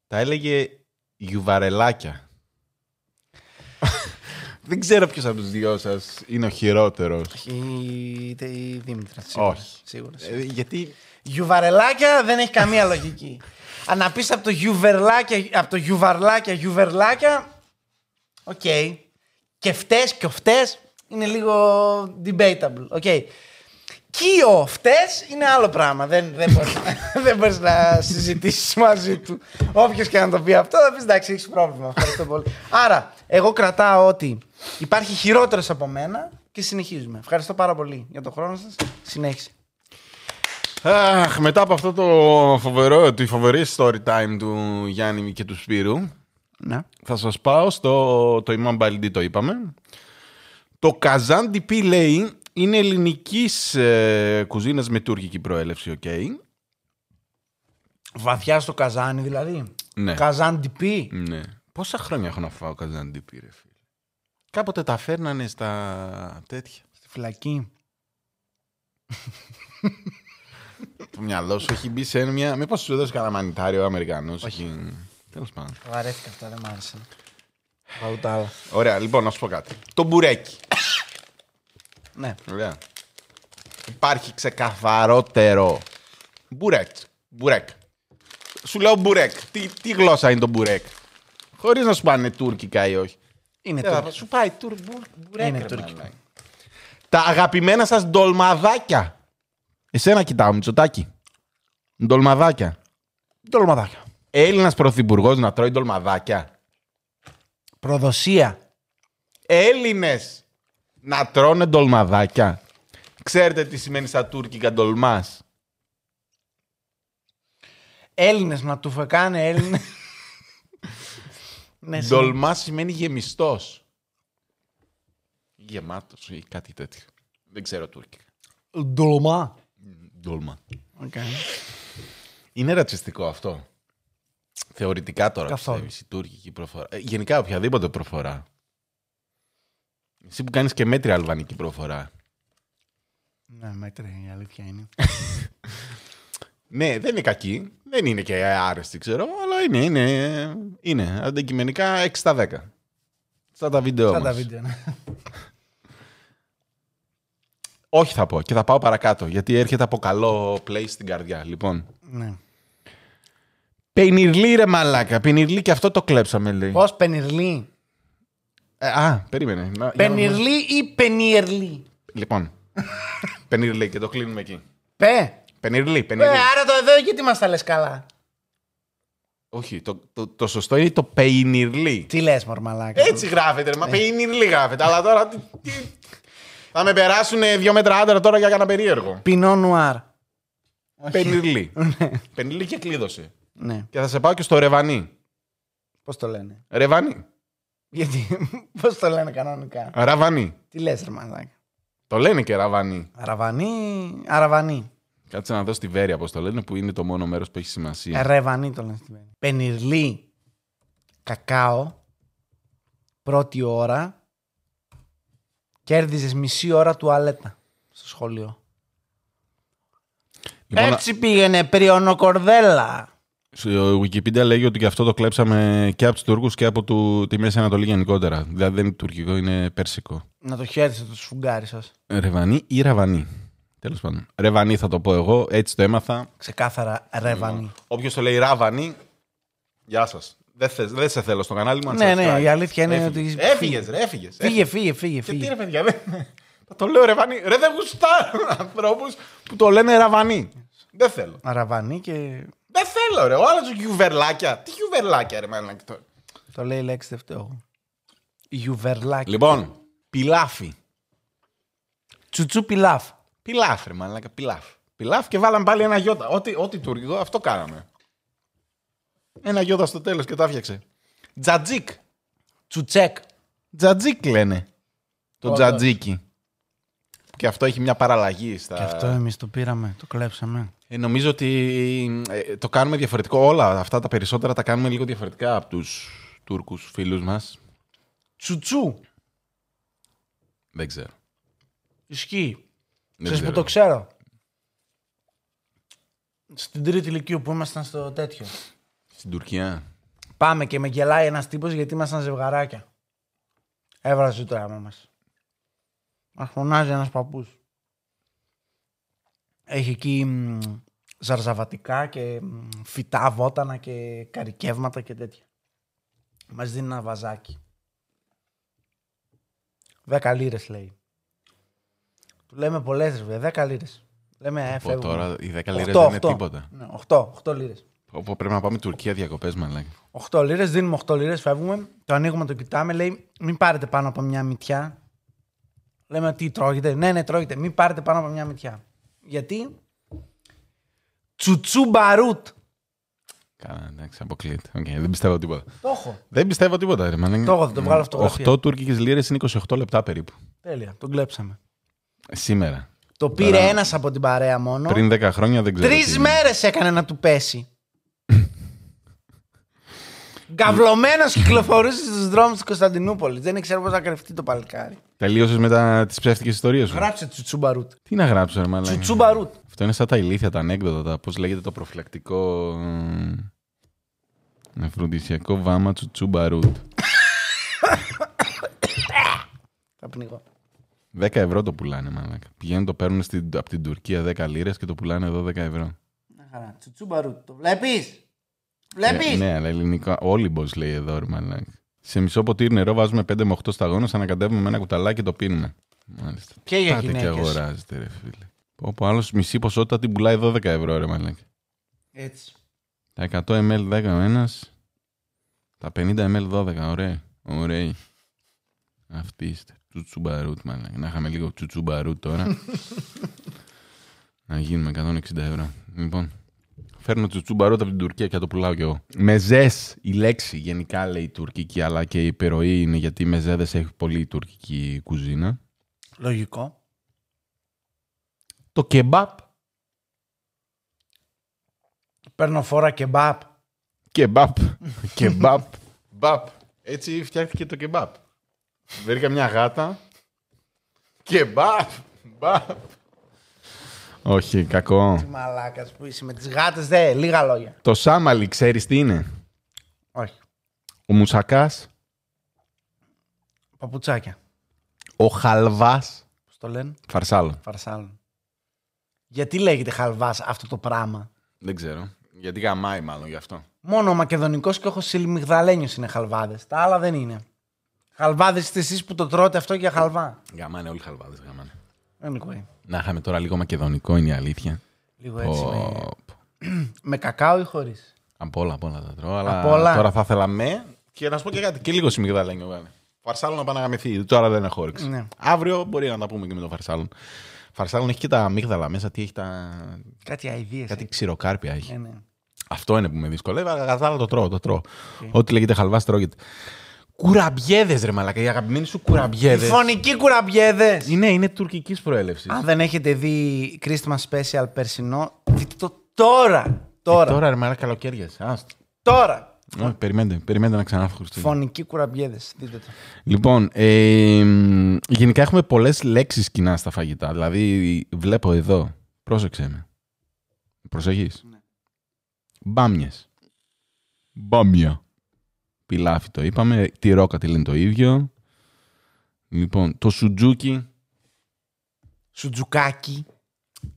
τα έλεγε γιουβαρελάκια. Δεν ξέρω ποιος από τους δυο σας είναι ο χειρότερος. Η, η Δήμητρα. Σίγουρα. Όχι. Σίγουρα. γιατί Γιουβαρελάκια δεν έχει καμία λογική. Αν να πεις από το γιουβερλάκια, από το γιουβαρλάκια, γιουβερλάκια, οκ. Και φταίς και φταίς, είναι λίγο debatable. Okay. Κίο, φταίς είναι άλλο πράγμα. Δεν, δεν, μπορείς, δεν μπορείς να συζητήσεις μαζί του. Όποιος και να το πει αυτό, θα πεις εντάξει, έχεις πρόβλημα. Ευχαριστώ πολύ. Άρα, εγώ κρατάω ότι υπάρχει χειρότερος από μένα και συνεχίζουμε. Ευχαριστώ πάρα πολύ για τον χρόνο σας. Συνέχισε. Αχ, μετά από αυτό το φοβερό, τη φοβερή story time του Γιάννη και του Σπύρου, Ναι. θα σας πάω στο το ιμάμ μπαϊλντί, το είπαμε. Το καζάν ντιπί λέει είναι ελληνικής ε, κουζίνας με τουρκική προέλευση, οκ. Βαθιά στο καζάνι δηλαδή. Ναι. Καζάν DP. Ναι. Πόσα χρόνια έχω να φάω Kazan DP, ρε φίλε; Κάποτε τα φέρνανε στα τέτοια. Στη φυλακή. Το μυαλό σου έχει μπει σε μια... Μήπως σου έδωσε κανένα μανιτάριο ο Αμερικανός. Όχι. Τέλος πάντων. Βαρέθηκα αυτά, δεν μ' άρεσαν. Θα ούτε άλλα. Ωραία, λοιπόν, να σου πω κάτι. Το μπουρέκι. Ναι. Ωραία. Υπάρχει ξεκαθαρότερο. Μπουρέκ. Μπουρέκ. Σου λέω μπουρέκ. Τι, τι γλώσσα είναι το μπουρέκ; Χωρίς να σου πάνε τουρκικά ή όχι. Είναι Ε, θα το. Σου πάει τουρ, μπουρ, μπουρέκ. Είναι ρε τουρκικό. μαλάκα. Τα αγαπημένα σας ντολμαδάκια. Εσένα κοιτάω, Μητσοτάκη. Ντολμαδάκια. Ντολμαδάκια. Έλληνας πρωθυπουργός να τρώει ντολμαδάκια. Προδοσία. Έλληνες να τρώνε ντολμαδάκια. Ξέρετε τι σημαίνει στα τουρκικά ντολμάς; Έλληνες να τουφεκάνε Έλληνες. ναι, συ- Ντολμάς σημαίνει γεμιστός. Γεμάτος ή κάτι τέτοιο. Δεν ξέρω τουρκικά. Ντολμά. Ντολμά. Οκ. Είναι ρατσιστικό αυτό. Θεωρητικά τώρα Καθόλου. πιστεύεις, η τουρκική προφορά. Ε, γενικά οποιαδήποτε προφορά. Εσύ που κάνεις και μέτρια αλβανική προφορά. Ναι, μέτρη, η αλήθεια είναι. Ναι, δεν είναι κακή. Δεν είναι και άρεστη, ξέρω, αλλά είναι, είναι, είναι. Αντικειμενικά 6 στα 10. Στα τα βίντεο Σαν τα μας. βίντεο, ναι. Όχι θα πω και θα πάω παρακάτω, γιατί έρχεται από καλό play στην καρδιά. Λοιπόν, ναι. Πενιρλί ρε μαλάκα, πενιρλί και αυτό το κλέψαμε λέει. Πώς, πενιρλί. Ε, α, περίμενε. Να- για να- Πενιρλί ή πενιερλί. Λοιπόν, πενιρλί και το κλείνουμε εκεί. Πε. Πενιρλί, Ε, πενιρλί. άρα το εδώ γιατί μας τα λες καλά; Όχι, το, το, το σωστό είναι το πεϊνιρλί. Τι λες, Μορμαλάκα. Έτσι γράφεται, ρε, μα πεϊνιρλί γράφεται. Αλλά τώρα τι, τι- θα με περάσουν δύο μέτρα άντρα τώρα για κανένα περίεργο. Πινό νουάρ. Πενιρλί. Πενιρλί και κλείδωσε. Ναι. Και θα σε πάω και στο ρεβανί. Πώς το λένε; Ρεβανί. Γιατί. Πώς το λένε κανονικά; Ραβανί. Τι λες, ρε μαλάκα; Το λένε και ραβανί. Αραβανί. Αραβανί. Κάτσε να δω στη Βέρεια πώς το λένε, που είναι το μόνο μέρος που έχει σημασία. Ρεβανί το λένε στην Βέρεια. Πενιρλί. Κακάο. Πρώτη ώρα. Κέρδιζες μισή ώρα τουαλέτα στο σχολείο. Λοιπόν, Έτσι πήγαινε πριονοκορδέλα. Στο Wikipedia λέγει ότι και αυτό το κλέψαμε και από τους Τούρκους και από του, τη Μέση Ανατολή γενικότερα. Δηλαδή δεν είναι τουρκικό, είναι πέρσικο. Να το χαίρεστε το σφουγγάρι σας. Ρεβανί ή ραβανί. Τέλος πάντων. Ρεβανί θα το πω εγώ, έτσι το έμαθα. Ξεκάθαρα ρεβανί. Όποιος το λέει ραβανί, γεια σας. Δεν, θες- δεν σε θέλω στο κανάλι μου. Ναι, ναι, η αλήθεια είναι ότι- Έφυγες, ρε, έφυγες. Φύγε, φύγε, φύγε. Και τι φύγε. ρε παιδιά, δεν... θα το λέω ρεβανί. Ρε, δεν γουστάρω ανθρώπους που το λένε ραβανί. Δεν θέλω. Ραβανί και Δεν θέλω, ρε. Ο άλλος γιουβερλάκια. Τι γιουβερλάκια, ρε, μάλλον. το λέει η λέξη δεν φταίω. εγώ. Γιουβερλάκι. Λοιπόν, πιλάφι. Τσουτσού πιλάφ. Πιλάφ, ρε μαλάκα, πιλάφ. Πιλάφ και βάλαμε πάλι ένα γιώτα. Ό,τι, ό,τι τουρκικό, αυτό κάναμε. Ένα γιώτα στο τέλος και τα έφτιαξε. Τζατζίκ. Τσουτσέκ. Τζατζίκ λένε. Το Όντως. τζατζίκι. Και αυτό έχει μια παραλλαγή στα... Και αυτό εμείς το πήραμε, το κλέψαμε. Ε, νομίζω ότι ε, το κάνουμε διαφορετικό. Όλα αυτά τα περισσότερα τα κάνουμε λίγο διαφορετικά από τους Τούρκους φίλους μας. Τσουτσού. Δεν ξέρω. Ισχύει. Δεν Ξέρεις που ξέρω. το ξέρω; Στην τρίτη ηλικίου που ήμασταν στο τέτοιο. Στην Τουρκία. Πάμε και με γελάει ένας τύπος γιατί ήμασταν ζευγαράκια. Έβραζε το αίμα μας. Μας φωνάζει ένας παππούς. Έχει εκεί μ, ζαρζαβατικά και μ, φυτά βότανα και καρικεύματα και τέτοια. Μας δίνει ένα βαζάκι. 10 λίρες λέει. Του λέμε πολλές, ρε 10 λίρες. Λέμε, ε, Πω, φεύγουμε. τώρα οι 10 λίρες Οχτώ, δεν είναι οχτώ. τίποτα. Ναι, 8, 8 λίρες. Όπου πρέπει να πάμε Τουρκία διακοπές, μαλάκα. 8 λίρες, δίνουμε 8 λίρες, φεύγουμε. Το ανοίγουμε, το κοιτάμε. Λέει, μην πάρετε πάνω από μια μυτιά. Λέμε, τι τρώγεται. Ναι, ναι, τρώγεται. Μην πάρετε πάνω από μια μυτιά. Γιατί; Τσουτσού μπαρούτ. Καλά, εντάξει, αποκλείεται. Οκ, δεν πιστεύω τίποτα. Το έχω. Δεν πιστεύω τίποτα, ρε μαλάκα. Το έχω, θα το βγάλω φωτογραφία. 8 τουρκικές λίρες είναι 28 λεπτά περίπου. Τέλεια, τον κλέψαμε. Σήμερα. Το πήρε ένας από την παρέα μόνο. Πριν 10 χρόνια δεν ξέρω. τι Τρει είναι. μέρες έκανε να του πέσει. Γκαυλωμένο κυκλοφορούσε στους δρόμους της Κωνσταντινούπολης. Δεν ήξερε πώς να κρυφτεί το παλικάρι. Τελείωσες με τις ψεύτικες ιστορίες σου. Γράψε τσουτσού μπαρούτ. Τι να γράψω, ρε μαλάκι. Τσουτσού μπαρούτ. Αυτό είναι σαν τα ηλίθια, τα ανέκδοτα, τα πώς λέγεται το προφυλακτικό. ε, Νεφροντισιακό βάμα τσουτσού μπαρούτ. Θα πνιγώ. 10 ευρώ το πουλάνε, μαλάκα. Πηγαίνουν, το παίρνουν στην, από την Τουρκία 10 λίρες και το πουλάνε εδώ 10 ευρώ. Μια χαρά. Τσουτσού μπαρούτ. Το βλέπεις; Βλέπεις; Ε, ναι, αλλά ελληνικό. Όλοι πώ λέει εδώ, ρε μαλάκα. Σε μισό ποτήρι νερό βάζουμε 5 με 8 σταγόνες, ανακατεύουμε με ένα κουταλάκι και το πίνουμε. Μάλιστα. Και για Πάτε και γυναίκες; αγοράζετε, ρε φίλε. Πω, άλλος μισή ποσότητα την πουλάει 12 ευρώ, ρε μαλάκα. Έτσι. Τα 100 ml 10 ο ένας. Τα 50 ml 12. Ωραία. Ωραία. Αυτή είστε. Τσουτσουμπαρούτ, μάλλον. Να είχαμε λίγο τσουτσουμπαρούτ τώρα. να γίνουμε 160 ευρώ. Λοιπόν. Φέρνω τσουτσουμπαρούτ από την Τουρκία και θα το πουλάω κι εγώ. Μεζές, η λέξη γενικά λέει τουρκική, αλλά και η υπεροή είναι γιατί οι μεζέδες έχει πολύ η τουρκική κουζίνα. Λογικό. Το κεμπάπ. Παίρνω φόρα κεμπάπ. Κεμπάπ. Κεμπάπ. Μπαπ. Έτσι φτιάχτηκε το κεμπάπ. Βρήκα μια γάτα. Κεμπάπ. Μπαπ. Όχι, κακό. Τι μαλάκα που είσαι με τις γάτες, δε. Λίγα λόγια. Το σάμαλι, ξέρεις τι είναι; Όχι. Ο μουσακάς, Παπουτσάκια. ο χαλβάς, Πώς το λένε; φαρσάλο. Φαρσάλων. Γιατί λέγεται χαλβάς αυτό το πράγμα; Δεν ξέρω. Γιατί γαμάει μάλλον γι' αυτό. Μόνο ο Μακεδονικός και ο Χωσιλιμιγδαλένιο είναι χαλβάδες. Τα άλλα δεν είναι. Χαλβάδες είστε εσείς που το τρώτε αυτό για χαλβά. Γαμάνε όλοι οι χαλβάδες, γαμάνε. Anyway. Να είχαμε τώρα λίγο μακεδονικό, είναι η αλήθεια. Λίγο έτσι. Με, Πω, πω. με κακάο ή χωρίς; Από όλα, από όλα τα τρώω. Αλλά Απ' όλα. τώρα θα ήθελα με. Και να σου πω και κάτι. Και λίγο σιμιγδαλένιο βγάλε. Φαρσάλων να πάει να γαμηθεί. Τώρα δεν έχω όρεξη. Ναι. Αύριο μπορεί να τα πούμε και με το φαρσάλων. Φαρσάλων έχει και τα αμύγδαλα μέσα. Τι έχει τα. Κάτι αειδίε. Κάτι ξηροκάρπια έχει. Ε, ναι. Αυτό είναι που με δυσκολεύει. Αλλά κατά τα άλλα το τρώω. Το τρώω. Ό,τι λέγεται χαλβάς τρώγεται. Κουραμπιέδες, ρε μαλακα. Οι αγαπημένοι σου Οι κουραμπιέδε. φωνικοί κουραμπιέδες. Είναι, είναι τουρκικής προέλευσης. Αν δεν έχετε δει Christmas Special περσινό, δείτε το τώρα. Τώρα. Τώρα ρε μαλακα καλοκαίρια. Άστο. Τώρα. Όχι, περιμένετε, περιμένετε να ξανάρθω Χριστούγεννα. Φωνικοί κουραμπιέδες. Δείτε το. Λοιπόν, ε, μ, γενικά έχουμε πολλές λέξεις κοινά στα φαγητά. Δηλαδή, βλέπω εδώ, πρόσεξε με. Προσέχεις. Ναι. Μπάμιες. Μπάμια. Πιλάφι το είπαμε. Τυρόκα τη λένε το ίδιο. Λοιπόν, το σουτζούκι. Σουτζουκάκι.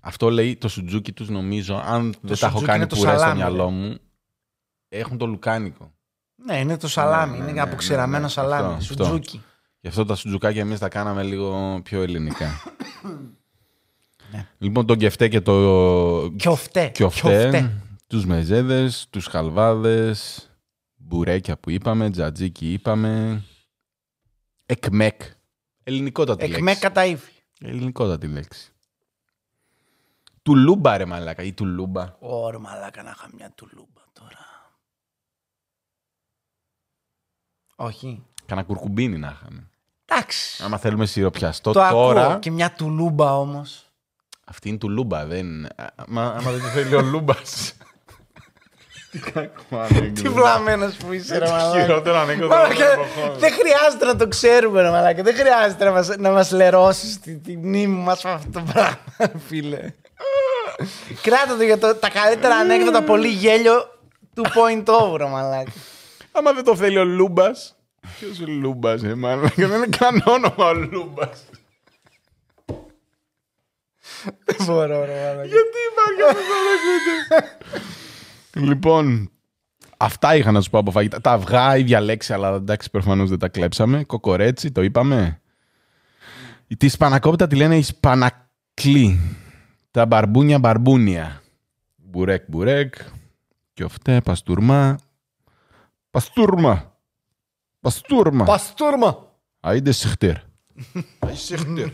Αυτό λέει το σουτζούκι τους νομίζω. Αν δεν τα έχω σουτζούκι κάνει είναι το πουρέ στο σαλάμι, μυαλό μου. Έχουν το λουκάνικο. Ναι, είναι το σαλάμι. Ναι, ναι, είναι ναι, αποξηραμένο ναι, ναι. σαλάμι. Αυτό, αυτό. Σουτζούκι. Γι' αυτό τα σουτζουκάκια εμείς τα κάναμε λίγο πιο ελληνικά. Ναι. Λοιπόν, το κεφτέ και το Κιοφτέ. κιοφτέ, τους μεζέδες, τους χαλβάδες, μπουρέκια που είπαμε, τζατζίκι είπαμε, εκμέκ. Ελληνικότατη Εκμέ λέξη. κατά ύφη. Ελληνικότατη λέξη. Τουλούμπα ρε μαλάκα ή τουλούμπα. Ωρε μαλάκα να είχα μια τουλούμπα τώρα. Όχι. Κάνα κουρκουμπίνι να είχαμε. Εντάξει. Άμα θέλουμε σιροπιαστό το τώρα, ακούω. Και μια τουλούμπα όμως. αυτή είναι τουλούμπα, δεν είναι. Άμα, άμα δεν το θέλει ο λούμπας. Τι κακό Τι βλαμμένος που είσαι, ρε μαλάκα. Χειρότερο ανέκδοτο Μαλάκα, όλων των εποχών. Δεν χρειάζεται να το ξέρουμε, ρε μαλάκα. Δεν χρειάζεται να μας, να μας λερώσεις τη, τη μνήμη μας με αυτό το πράγμα, φίλε. Κράτα το για το, τα καλύτερα ανέκδοτα, πολύ γέλιο, 2.0, ρε μαλάκα. Άμα δεν το θέλει ο Λούμπας. Ποιος ο Λούμπας, ε, μάλλον. Και δεν είναι καν όνομα ο Λούμπας. Δεν μπορώ, ρε μαλάκα. Γιατί υπάρχει αυτό το ακούτε. Λοιπόν, αυτά είχα να σου πω από φαγητά. Τα αυγά, ίδια λέξη, αλλά εντάξει, προφανώς δεν τα κλέψαμε. Κοκορέτσι, το είπαμε. Τη σπανακόπιτα τη λένε Ισπανακλή. Τα μπαρμπούνια μπαρμπούνια. Μπουρέκ μπουρέκ. Και αυτέ παστούρμα. Παστούρμα. Παστούρμα. Παστούρμα. Άιντε σεχτέρ. Άιντε σεχτέρ.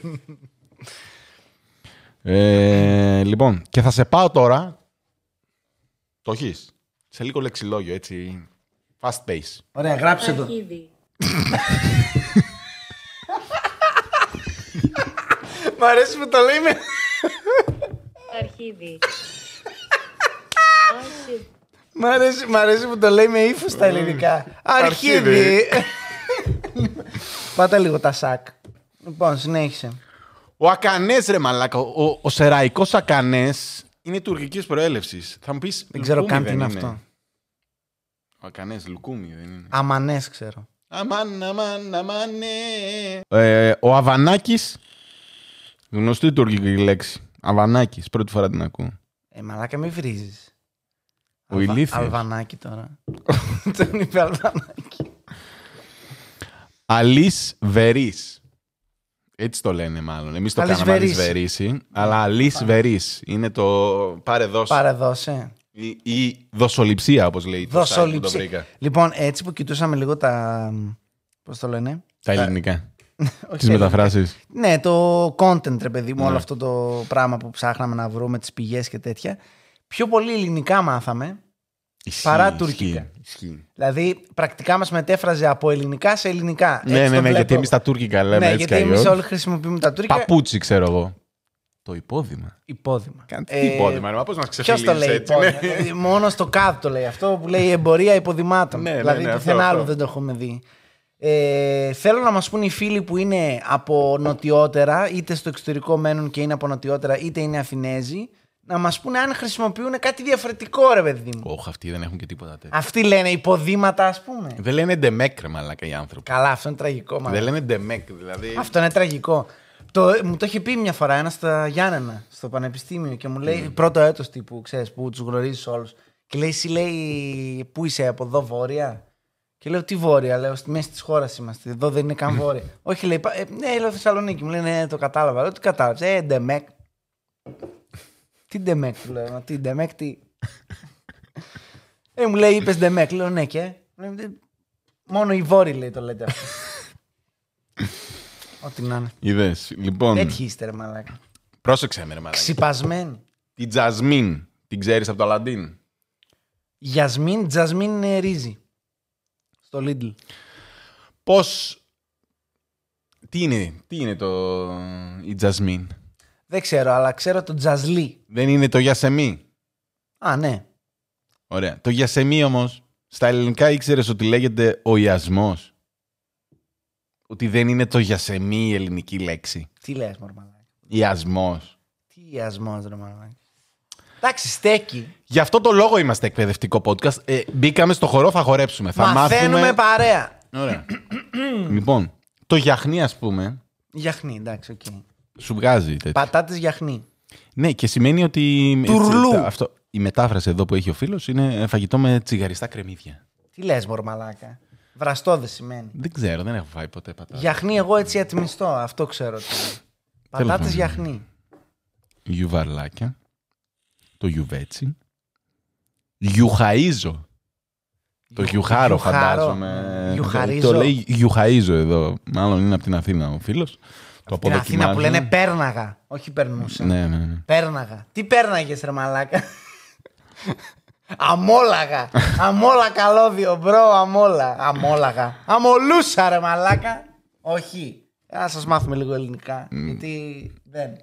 Ε, λοιπόν, και θα σε πάω τώρα. Το έχεις; Σε λίγο λεξιλόγιο, έτσι. Fast pace. Ωραία, γράψε το. Αρχίδι. Μ' αρέσει που το λέει με... Αρχίδι. Όχι. Μ' αρέσει, μ' αρέσει που το λέει με ύφος στα ελληνικά. Αρχίδι. Πάτα λίγο τα σακ. Λοιπόν, συνέχισε. Ο Ακανές, ρε μαλάκα. Ο, ο σεραϊκός Ακανές είναι τουρκικής προέλευσης. Θα μου πεις. Δεν ξέρω καν τι είναι αυτό. Ο Ακανέ, λουκούμι δεν είναι. Αμανές ξέρω. Αμάν, αμάν, αμάν, ναι. Ε, ο Αβανάκης. Γνωστή τουρκική λέξη. Αβανάκης. Πρώτη φορά την ακούω. Ε, μαλάκα, με βρίζεις. Ο ηλίθιος. Αλβανάκι τώρα. Τον είπε Αλβανάκι. Αλής Βερής. Έτσι το λένε μάλλον. Εμείς το Αλής κάναμε Αλή Βερής. Βερήση. Αλλά Αλή Βερή είναι το πάρε δώσε. Παρεδώσε. Ή, ή δοσοληψία, όπως λέει το site που το Δοσοληψία. βρήκα. Λοιπόν, έτσι που κοιτούσαμε λίγο τα. Πώς το λένε. Τα ελληνικά. Όχι Τις τα μεταφράσεις. Ναι, το content, ρε παιδί μου, Ναι. όλο αυτό το πράγμα που ψάχναμε να βρούμε, τις πηγές και τέτοια. Πιο πολύ ελληνικά μάθαμε. Παρά τουρκικά. Ισχύει. Δηλαδή, πρακτικά μας μετέφραζε από ελληνικά σε ελληνικά. Ναι, Έτσι ναι, το ναι, βλέπω. γιατί εμείς τα τουρκικά λέμε Ναι, έτσι γιατί κι εμείς αλλιώς. όλοι χρησιμοποιούμε τα τουρκικά. Παπούτσι, ξέρω εγώ. Το υπόδημα. Υπόδημα. Κάνει Ε, τι υπόδημα, ρε, μα πώς να Ποιος ξεφυλίσεις το λέει έτσι, υπόδημα; ναι. Δηλαδή, Μόνο στο ΚΑΔ το λέει αυτό που λέει εμπορία υποδημάτων. Ναι, ναι, δηλαδή ναι, αυτό, πουθενά αυτό. άλλο δεν το έχουμε δει. Ε, θέλω να μας πούν οι φίλοι που είναι από νοτιότερα, είτε στο εξωτερικό μένουν και είναι από νοτιότερα, είτε είναι Αθηνέζοι, να μας πούνε αν χρησιμοποιούν κάτι διαφορετικό, ρε παιδί μου. Όχι, αυτοί δεν έχουν και τίποτα τέτοιο. Αυτοί λένε υποδήματα, ας πούμε. Δεν λένε ντεμέκ, ρε μαλάκα οι άνθρωποι. Καλά, αυτό είναι τραγικό. μάλλον. Δεν λένε ντεμέκ, δηλαδή. Αυτό είναι τραγικό. Το, μου το είχε πει μια φορά ένας στα Γιάννενα, στο πανεπιστήμιο και μου λέει πρώτο έτος τύπου, ξέρεις, που τους γνωρίζεις όλους. Και λέει, εσύ λέει, πού είσαι από εδώ βόρεια; Και λέω, τι βόρεια, λέω, στη μέση της χώρας είμαστε, εδώ δεν είναι καν βόρεια. Όχι, λέει, «πα- ε, ναι, λέω Θεσσαλονίκη. Μου λέει, ναι, το κατάλαβα. Λέω, τι κατάλαβες, ε, ντεμέκ. Τι ντεμέκ, του λέω, τι ντεμέκ, τι. ε, μου λέει, είπες ντεμέκ. Λέω, ναι και. Μου λέει, «Ε, Μόνο οι βόρειοι, λέει, το λέτε αυτό. Ό,τι να είναι. Είδες. Λοιπόν, Τέτοιοι είστε, ρε μαλάκα. πρόσεξε με, ρε μαλάκα. Ξυπασμένοι. Την Τζασμίν, την ξέρεις από το Αλαντίν; Γιασμίν, Τζασμίν είναι ρύζι. Στο Lidl. Πώ. Τι είναι, τι είναι το... η Τζασμίν; Δεν ξέρω, αλλά ξέρω το Τζαζλί. Δεν είναι το Γιασεμί. Α, ναι. Ωραία. Το Γιασεμί όμως, στα ελληνικά ήξερες ότι λέγεται ο Ιασμός; Ότι δεν είναι το Γιασεμί η ελληνική λέξη; Τι λες, μωρ μαλάκα. Ιασμός. Τι ιασμός, ρε μαλάκα. Εντάξει, στέκει. Γι' αυτό το λόγο είμαστε εκπαιδευτικό podcast. Ε, μπήκαμε στο χορό, θα χορέψουμε. Θα Μαθαίνουμε μάθουμε. παρέα. Ωραία. λοιπόν, το γιαχνί, ας πούμε, Γιαχνί, εντάξει, οκ. Σου βγάζει τέτοιο. Πατάτες γιαχνί. Ναι, και σημαίνει ότι. Τουρλού. έτσι, αυτό, η μετάφραση εδώ που έχει ο φίλος είναι φαγητό με τσιγαριστά κρεμμύδια. Τι λες, μωρ μαλάκα. Βραστό δεν σημαίνει. Δεν ξέρω, δεν έχω φάει ποτέ πατάτα. Γιαχνί, εγώ έτσι ατιμιστώ. Αυτό ξέρω. τι είναι. Πατάτες πάντων. γιαχνί. Γιουβαρλάκια. Το γιουβέτσι. Γιουχαΐζο. Το Γιου- γιουχάρο γιουχάρο. φαντάζομαι. Γιουχαρίζω. Το λέει γιουχαΐζο εδώ. Μάλλον είναι από την Αθήνα ο φίλος. Το Στην Αθήνα που αποδοκιμάζω. λένε πέρναγα. Όχι περνούσα. Ναι, ναι, ναι. Πέρναγα. Τι πέρναγες ρε μαλάκα. Αμόλαγα. Αμόλα καλώδιο, bro, αμόλα. Αμόλαγα. Αμολούσα ρε μαλάκα. Όχι. Να σας μάθουμε λίγο ελληνικά. Γιατί δεν.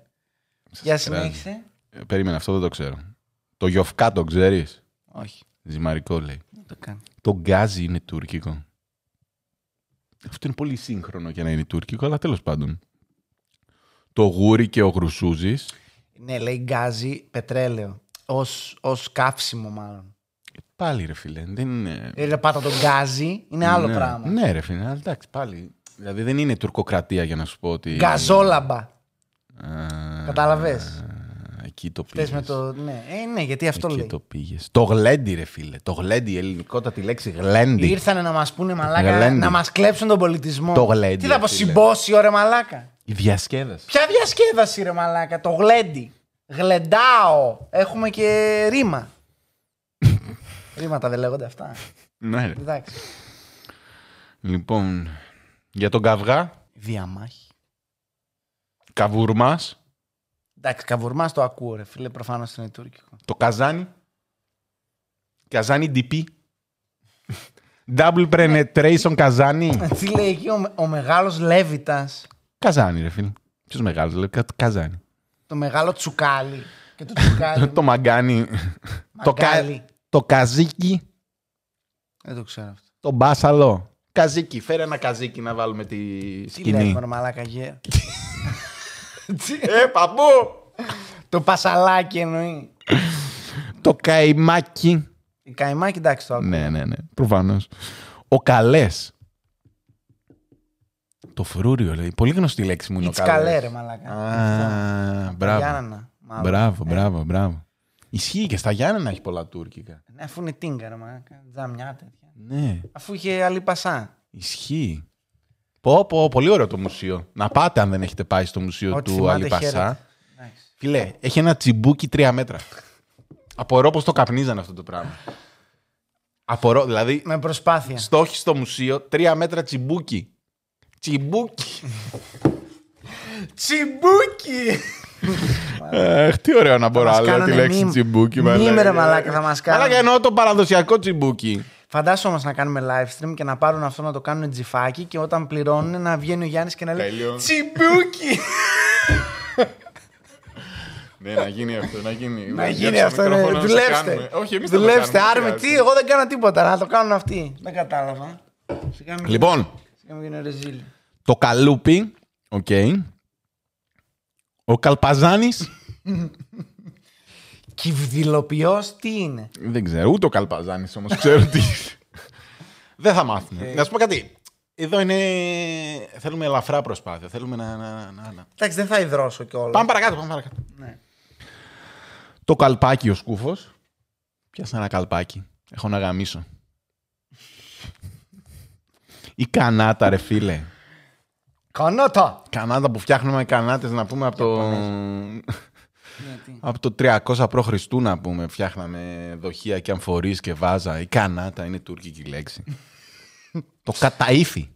Για συνέχισε. Ε, Περίμενε, αυτό δεν το ξέρω. Το γιοφκά το ξέρεις; Όχι. Ζυμαρικό λέει. Δεν το κάνω. Το γκάζι είναι τουρκικό. Αυτό είναι πολύ σύγχρονο για να είναι τουρκικό, αλλά τέλος πάντων. Το γούρι και ο γρουσούζης. Ναι, λέει γκάζι πετρέλαιο. Ως, ως καύσιμο μάλλον. Ε, Πάλι ρε φίλε, δεν είναι... Ε, πάτα το γκάζι είναι άλλο ναι. πράγμα. Ναι ρε φίλε, αλλά εντάξει πάλι. Δηλαδή δεν είναι τουρκοκρατία για να σου πω ότι... Γκαζόλαμπα. Α, Κατάλαβες; εκεί το Χτες πήγες. με το. Ναι, ε, ναι γιατί αυτό Εκεί λέει. το πήγες. Το γλέντι, ρε φίλε. Το γλέντι, η ελληνικότατη λέξη γλέντι. Ήρθανε να μας πούνε μαλάκα, Γλέντι. να μας κλέψουν τον πολιτισμό. Το γλέντι, Τι θα πω, φίλε. συμπόσιο ρε μαλάκα. Η διασκέδαση. Ποια διασκέδαση ρε μαλάκα, το γλέντι. Γλεντάω. Έχουμε και ρήμα. Ρήματα δεν λέγονται αυτά. Ναι, ρε. Εντάξει. Λοιπόν, για τον καυγά, Διαμάχη. καβουρμάς, Εντάξει, καβουρμάς το ακούω, ρε φίλε. Προφανώς είναι τουρκικό. το καζάνι. Καζάνι DP. Double penetration καζάνι. Τι λέει εκεί ο, ο μεγάλος Λέβητας. Καζάνι, ρε φίλε. Ποιος μεγάλος, λέει. κα- Καζάνι. Το μεγάλο τσουκάλι. Και το τσουκάλι. το μαγκάνι. το, κα... Μαγκάλι. το καζίκι. Δεν το ξέρω αυτό. Το μπάσαλο. Καζίκι. Φέρε ένα καζίκι να βάλουμε τη Τι σκηνή. λέμε, ρε μαλάκα γε. ε, παππού! Το πασαλάκι εννοεί. το καημάκι. Η καημάκι, εντάξει το ακούω. Ναι, ναι, ναι. Προφανώς. Ο καλές. Το φρούριο, λέει. Πολύ γνωστή λέξη μου είναι ο It's καλέ. καλέ, ρε μαλάκα. Α, μπράβο. Γιάννενα. μάλλον. Μπράβο, μπράβο, μπράβο. Ισχύει και στα Γιάννενα έχει πολλά τουρκικά. Ναι, αφού είναι τίγκα, ρε μαλάκα. Τζαμιά τέτοια. Ναι, Αφού είχε άλλη πασά. ισχύει. Πω, πω, πολύ ωραίο το μουσείο. Να πάτε αν δεν έχετε πάει στο μουσείο Ό,τι του θυμάται, Αλίπασά. χαίρετε. Εντάξει. Φιλέ, έχει ένα τσιμπούκι τρία μέτρα. Απορώ πως το καπνίζανε αυτό το πράγμα. Απορώ, δηλαδή, Με προσπάθεια. το 'χει στο μουσείο, τρία μέτρα τσιμπούκι. Τσιμπούκι. Τσιμπούκι! Αχ, τι ωραίο να μπορώ μας να λέω τη κάνουνε λέξη meme. τσιμπούκι. Meme, μαλάκα. ρε μαλάκα, θα μας κάνουν. Μαλάκα εννοώ το παραδοσιακό τσιμπούκι. Φαντάσου όμως να κάνουμε live stream και να πάρουν αυτό να το κάνουν τζιφάκι και όταν πληρώνουν να βγαίνει ο Γιάννης και να λέει Τέλειο. Τσιμπούκι! Ναι, να γίνει αυτό, να γίνει. να γίνει αυτό, ναι. μικρόφωνο να σε δουλέψτε. κάνουμε. Όχι, εμείς θα το δουλέψτε. κάνουμε, Άρμε, δεν τι, χρειάζεται. εγώ δεν κάνω τίποτα. Να το κάνουν αυτοί. Δεν κατάλαβα. Σιγά μην Λοιπόν, σιγά μην γίνω ρεζίλ. το καλούπι, οκ. Ο Καλπαζάνης, Κυβδηλοποιός τι είναι; δεν ξέρω, ούτε ο Καλπαζάνης όμως ξέρω τι. δεν θα μάθουμε. Να σου πω κάτι. Εδώ είναι. Θέλουμε ελαφρά προσπάθεια. Θέλουμε να. να, να, να. Εντάξει, δεν θα υδρώσω κιόλας. Πάμε παρακάτω, πάμε παρακάτω. Ναι. Το καλπάκι ο σκούφος. Πιάσα ένα καλπάκι. Έχω να γαμίσω. Η κανάτα, ρε φίλε. Κανάτα! Κανάτα που φτιάχνουμε κανάτες να πούμε από το... Ναι, τι. από το 300 π.Χ. να πούμε. Φτιάχναμε δοχεία και αμφορείς και βάζα. Η κανάτα είναι τουρκική λέξη. το καταΐφι.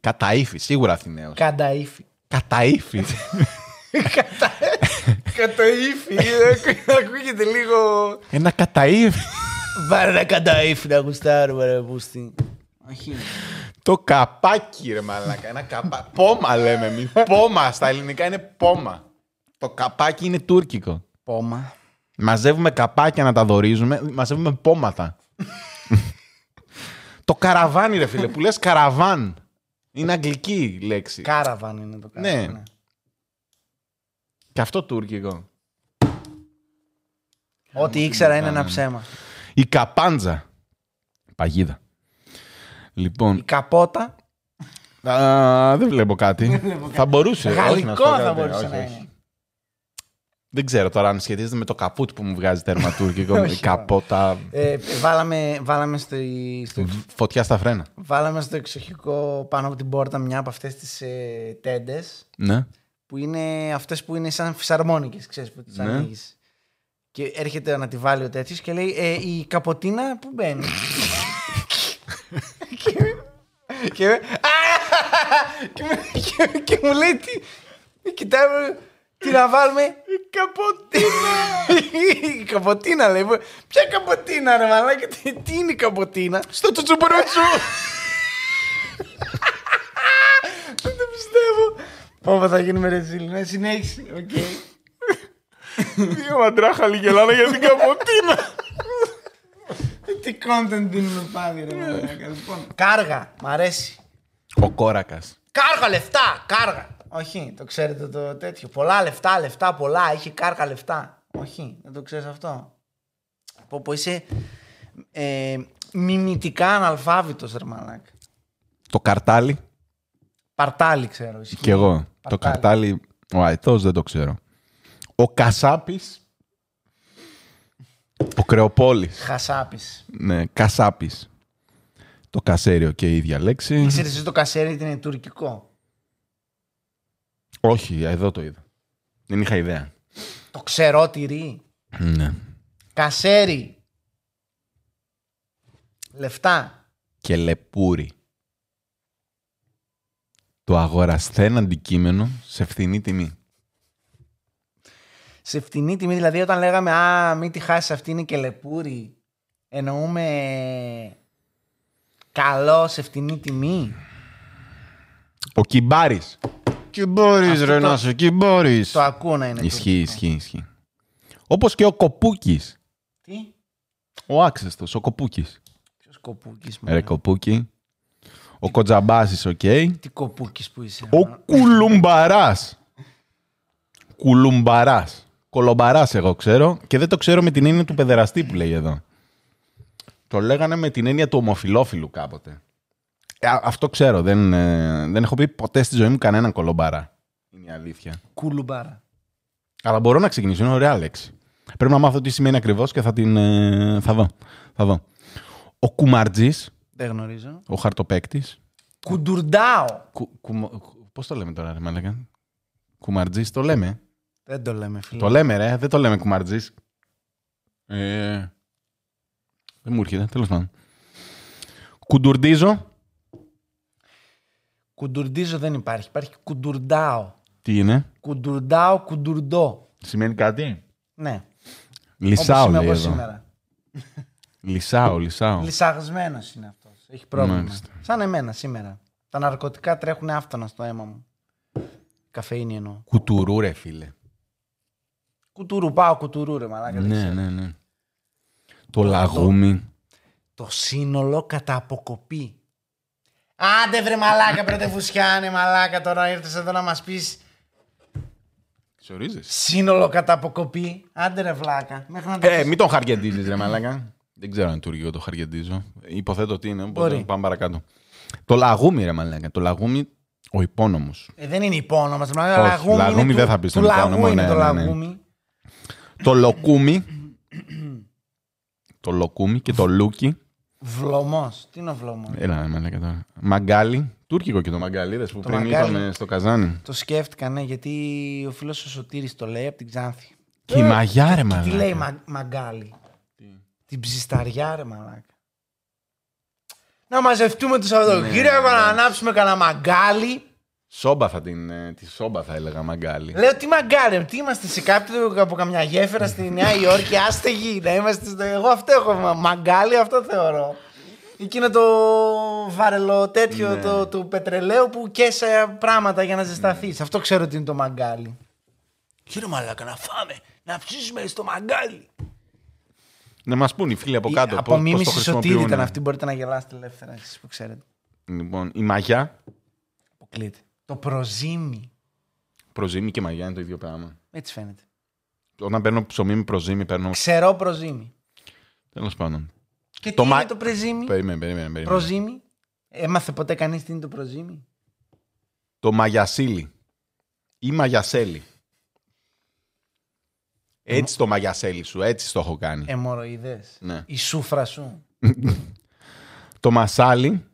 Καταΐφι, σίγουρα Αθηναίος. Κανταήφι. Καταΐφι. Καταήφι. Ακούγεται λίγο. Ένα καταΐφι. Βάλε ένα κανταήφι να γουστάρουμε, ρε πούστη. Όχι. Το καπάκι, ρε μαλάκα. Ένα καπά... Πόμα λέμε εμείς. Πόμα. Στα ελληνικά είναι πόμα. Το καπάκι είναι τουρκικό. Πόμα. Μαζεύουμε καπάκια να τα δορίζουμε. Μαζεύουμε πόματα. το καραβάνι, ρε φίλε, που λες καραβάν. Είναι αγγλική λέξη. Κάραβαν είναι το κάραβαν. Ναι. Και αυτό τουρκικό. Ό,τι ήξερα είναι ένα ψέμα. Η καπάντζα. Παγίδα. Λοιπόν, Η καπότα. α, δεν βλέπω κάτι. θα μπορούσε. όχι, να σου Γαλλικό πω θα κάτι. μπορούσε Όχι, να όχι. είναι. Δεν ξέρω τώρα αν σχετίζεται με το καπούτ που μου βγάζει τέρμα τουρκικό. Όχι, η καπότα. Ε, βάλαμε, βάλαμε, στο, στο, Φωτιά στα φρένα. βάλαμε στο εξοχικό πάνω από την πόρτα μια από αυτές τις ε, τέντες Ναι. που είναι αυτές που είναι σαν φυσαρμόνικες, ξέρεις που τις Ναι. ανοίγεις. Και έρχεται να τη βάλει ο τέτοιος και λέει ε, η καποτίνα που μπαίνει. και, και, Α! και, μου- και, και μου λέει τι. Κοιτάει μου, τι να βάλουμε; Η καποτίνα. η καποτίνα λέει. Ποια καποτίνα ρε μαλάκα. Τι, τι είναι η καποτίνα. Στο τσουτσουμπρούτσου. Δεν το πιστεύω. Πω θα γίνουμε ρεζίλι. Ναι, συνέχισε. Οκ. Δύο μαντράχαλοι γελάνε για την καποτίνα. Τι content δίνουμε πάλι ρε μαλάκα. Λοιπόν, κάργα. Μ' αρέσει. Ο κόρακας. Κάργα λεφτά, κάργα. Όχι, το ξέρετε το τέτοιο. Πολλά λεφτά, λεφτά, πολλά. Είχε κάργα λεφτά. Όχι, δεν το ξέρεις αυτό. Πω πω είσαι ε, μιμητικά αναλφάβητος ρε μαλάκα. Το καρτάλι. Παρτάλι ξέρω. ισχύει. Κι εγώ. Το Παρτάλι. καρτάλι. Ο αετός δεν το ξέρω. Ο κασάπης. Ο Κρεοπόλης. Χασάπης. Ναι, Κασάπης. Το κασέριο και η ίδια λέξη. Ξέρεις εσύ το κασέρι είναι τουρκικό; Όχι, εδώ το είδα. Δεν είχα ιδέα. Το ξερό τυρί. Ναι. Κασέρι. Λεφτά. Και λεπούρι. Το αγορασθέν αντικείμενο σε φθηνή τιμή. Σε φτηνή τιμή, δηλαδή όταν λέγαμε Α, μην τη χάσεις αυτή είναι και λεπούρι. Εννοούμε καλό σε φτηνή τιμή. Ο Κυμπάρης. Κυμπάρης Αυτό ρε το- να σε, Κυμπάρης. Το ακούω να είναι. Ισχύει, τουρκικό. ισχύει, ισχύει. Όπως και ο Κοπούκης. Τι; Ο άξεστος, ο Κοπούκης. Ποιος κοπούκης Ρε μου. Κοπούκη. Ο Κοτζαμπάσης, οκ. Τι κοπούκης που είσαι. Ο Κουλουμπαράς. Κουλουμπαράς. Κολομπαράς εγώ ξέρω και δεν το ξέρω με την έννοια του παιδεραστή που λέει εδώ. Το λέγανε με την έννοια του ομοφυλόφιλου κάποτε. Ε, α- αυτό ξέρω. Δεν, ε, δεν έχω πει ποτέ στη ζωή μου κανέναν κολομπαρά. Είναι η αλήθεια. Κουλουμπάρα. Αλλά μπορώ να ξεκινήσω. Είναι ωραία λέξη. Πρέπει να μάθω τι σημαίνει ακριβώς και θα την. ε, θα δω. Θα δω. Ο Κουμαρτζής, Δεν γνωρίζω. ο χαρτοπέκτη. Κουντουρντάο. Κου, Πώς το λέμε τώρα, ρε Μαλάκα; Κουμαρτζής, το λέμε. Δεν το λέμε, φίλε. Το λέμε, ρε. Δεν το λέμε κουμαρτζή. Ε, δεν μου έρχεται, τέλος πάντων. Κουντουρντίζο. Κουντουρντίζο δεν υπάρχει. Υπάρχει κουντουρντάο. Τι είναι, Κουντουρντάο, κουντουρντό. σημαίνει κάτι; Ναι. Λυσάω, Όπως είμαι λέει εγώ εδώ. σήμερα. Λυσάω, λυσάω. Λυσαγμένος είναι αυτός. Έχει πρόβλημα. Μάλιστα. Σαν εμένα σήμερα. Τα ναρκωτικά τρέχουν άφθονα στο αίμα μου. Καφεΐνη εννοώ. Κουτουρού, ρε φίλε. Κουτουρού, πάω κουτουρού ρε μαλάκα. δεν Ναι, ξέρω. ναι, ναι. Το λαγούμι. Το σύνολο κατά αποκοπή. Άντε βρε μαλάκα πρωτευουσιάνε μαλάκα τώρα ήρθες εδώ να μας πεις Ξορίζεις. σύνολο κατά αποκοπή. Άντε ρε βλάκα. Μέχρι να το Ε, πεις. μην τον χαριεντίζεις ρε μαλάκα. Δεν ξέρω αν τουρκικό το χαριεντίζω. Υποθέτω ότι είναι, οπότε Μπορεί. πάμε παρακάτω. Το λαγούμι ρε μαλάκα. Το λαγούμι, ο υπόνομος. Ε, δεν είναι υπόνομα. Το Όχι, λαγούμι, λαγούμι είναι δεν του- θα πεις Του τον λαγού υπόνομο, είναι ναι, το ναι, ναι. Λαγούμι. το λοκούμι. το λοκούμι και το λούκι. Βλωμός. Τι είναι ο βλωμός; Έλα ρε μαλάκα τώρα. Μαγκάλι. Τουρκικό και το μαγκάλι, είδες, που Το πριν μαγκάλι. είπαμε στο καζάνι. Το σκέφτηκα, ναι, γιατί ο φίλος ο Σωτήρης το λέει από την Ξάνθη. Και η μαγιά ρε Τι λέει μαλάκα. μα, μαγκάλι; Την ψισταριά ρε μαλάκα. Να μαζευτούμε το Σαββατοκύριακο Ναι, να ναι. ανάψουμε κανένα μαγκάλι. Σόμπα θα την, ε, τη σόμπα θα έλεγα μαγκάλι. Λέω τι μαγκάλι, τι είμαστε σε κάποιο από καμιά γέφυρα στη Νέα Υόρκη, άστεγοι να είμαστε στο... Εγώ αυτό έχω μα- μαγκάλι, αυτό θεωρώ. Εκείνο το βαρελό τέτοιο Ναι. το, του πετρελαίου που καίσε πράγματα για να ζεσταθείς. Αυτό ξέρω ότι είναι το μαγκάλι. Κύριε Μαλάκα, να φάμε, να ψήσουμε στο μαγκάλι. Να μας πούν οι φίλοι από Η κάτω πώς, πώς το απομίμηση Σωτήρη χρησιμοποιούν. ήταν αυτή, μπορείτε να γελάσετε ελεύθερα εσείς που ξέρετε. Λοιπόν, η μαγιά, Αποκλείται. Το προζύμι. προζύμι και μαγιά είναι το ίδιο πράγμα. Έτσι φαίνεται. Όταν παίρνω ψωμί με προζύμι, παίρνω. Ξερό προζύμι. Τέλος πάντων. Και Το τι μα- είναι το προζύμι; Περίμενε, περίμενε. περίμενε. Προζύμι. Έμαθε ποτέ κανείς τι είναι το προζύμι; Το μαγιασίλι. Ή μαγιασέλι. Έτσι το μαγιασέλι σου, έτσι το έχω κάνει. Εμοροειδές. Ναι. Η σούφρα σου. Το μασάλι.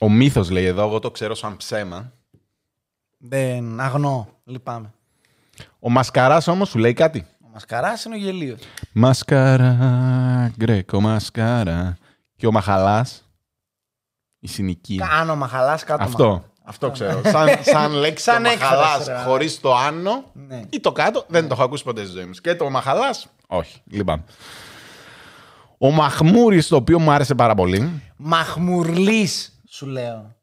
Ο μύθος λέει εδώ, εγώ το ξέρω σαν ψέμα. Δεν αγνώ. Λυπάμαι. Ο μασκαράς όμως σου λέει κάτι. Ο μασκαράς είναι ο γελίος. Μασκαρά, γκρέκο μασκαρά. Και ο μαχαλάς. Η συνοικία. Άνω μαχαλάς, κάτω Αυτό. μαχαλάς. Αυτό ξέρω. Σαν, σαν λέξη Σαν το έκφραση, μαχαλάς ρε. χωρίς το άνω Ναι. ή το κάτω δεν το έχω ακούσει ποτέ στη ζωή μου. Και το μαχαλάς, όχι. Λυπάμαι. Ο Μαχμούρης, το οποίο μου άρεσε πάρα πολύ. Μαχμουρλής, σου λέω.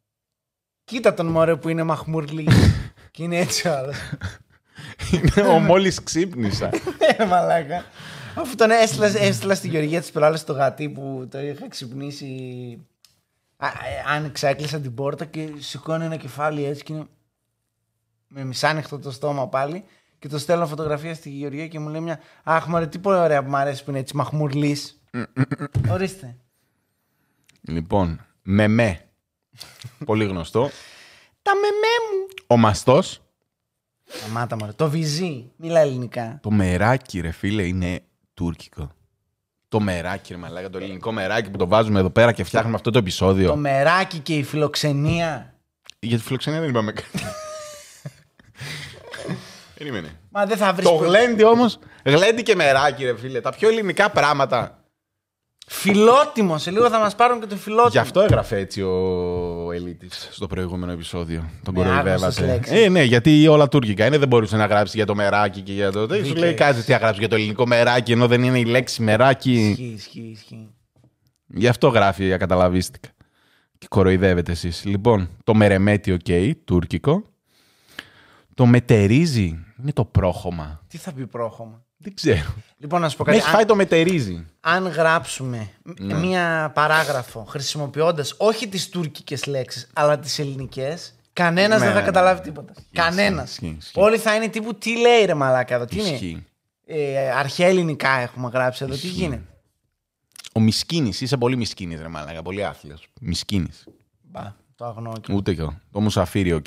Κοίτα τον μωρέ που είναι μαχμουρλής. και είναι έτσι ο άλλος. είναι ο μόλις ξύπνησα. Ε, μαλάκα. Αφού τον έστειλα, έστειλα στη Γεωργία της προάλλε το γατί που το είχα ξυπνήσει. Α, ε, άνοιξα, έκλεισα την πόρτα και σηκώνει ένα κεφάλι έτσι και είναι με μισάνοιχτο το στόμα πάλι. Και το στέλνω φωτογραφία στη Γεωργία και μου λέει μια Αχ, μωρέ, τι πολύ ωραία που μου αρέσει που είναι έτσι μαχμουρλή. Ορίστε. λοιπόν, μεμέ. Πολύ γνωστό. Τα μεμέ μου. Ο μαστός. Σταμάτα μωρέ. Το βυζί. Μιλά ελληνικά. Το μεράκι, ρε φίλε, είναι τουρκικό. Το μεράκι, ρε μαλάκα, το ελληνικό μεράκι που το βάζουμε εδώ πέρα και φτιάχνουμε αυτό το επεισόδιο. Το μεράκι και η φιλοξενία. Για τη φιλοξενία δεν είπαμε κάτι. Περίμενε. Μα δεν θα βρεις. Το γλέντι όμως. Γλέντι και μεράκι, ρε φίλε. Τα πιο ελληνικά πράγματα. Φιλότιμο. Σε λίγο θα μας πάρουν και το φιλότιμο. Γι' αυτό έγραφε έτσι ο Ελύτη στο προηγούμενο επεισόδιο. Τον Με άγνωστες κοροϊδεύατε. λέξεις. Ε, ναι, γιατί όλα τουρκικά είναι. Δεν μπορούσε να γράψει για το μεράκι και για το. Δεν σου Δίκαιος. λέει κάτι τι θα γράψει για το ελληνικό μεράκι, ενώ δεν είναι η λέξη μεράκι. Ισχύει, ισχύει, ισχύει. Γι' αυτό γράφει ακαταλαβίστικα. Και κοροϊδεύετε εσείς. Λοιπόν, το μερεμέτι, οκ, τουρκικό. Το μετερίζι είναι το πρόχωμα. Τι θα πει πρόχωμα; Δεν ξέρω. Λοιπόν, να σου πω Με κάτι. έχει Αν, φάει το μετερίζει. αν γράψουμε Ναι. μία παράγραφο χρησιμοποιώντας όχι τις τουρκικές λέξεις, αλλά τις ελληνικές, κανένας Ναι, δεν θα ναι, καταλάβει ναι. τίποτα. Κανένας. ισχύει, ισχύει. Όλοι θα είναι τύπου τι λέει ρε μαλάκα εδώ. Τι είναι; Ισχύει. Ε, αρχαία ελληνικά έχουμε γράψει εδώ. Τι γίνεται; Ο Μισκίνης, είσαι πολύ Μισκίνης ρε μάλακα, πολύ άθλιος. Μισκίνης. Μπα, το αγνώ και. Ούτε και εγώ. Το Μουσαφίρι, οκ.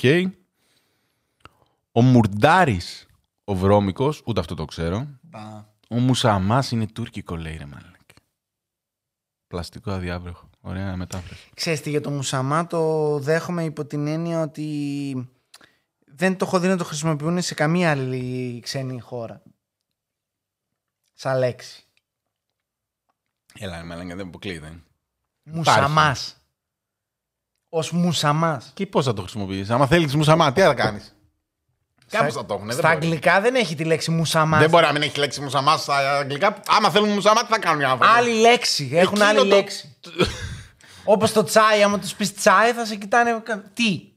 Ο Μουρντάρης, ο Βρώμικος, ούτε αυτό το ξέρω. Μπα. Ο Μουσαμάς είναι τουρκικό, λέει ρε μάλακα. Πλαστικό αδιάβροχο. Ωραία μετάφραση. Ξέρεις τι, για το μουσαμά το δέχομαι υπό την έννοια ότι δεν το έχω δει να το χρησιμοποιούν σε καμία άλλη ξένη χώρα. Σαν λέξη. Έλα, ρε μάλακα, δεν αποκλείεται. Μουσαμάς. Ως μουσαμάς. Και πώς θα το χρησιμοποιήσεις. Άμα θέλεις Μουσαμά, τι θα κάνεις; Κάπως θα το έχουν. Στα αγγλικά δεν έχει τη λέξη μουσαμάς. Δεν μπορεί να μην έχει λέξη Μουσαμά στα αγγλικά. Άμα θέλουν Μουσαμά, τι θα κάνουν οι άνθρωποι. Άλλη λέξη. Έχουν Εκείνο άλλη το- λέξη. Όπως το τσάι, άμα τους πεις τσάι θα σε κοιτάνε. κα- Τι;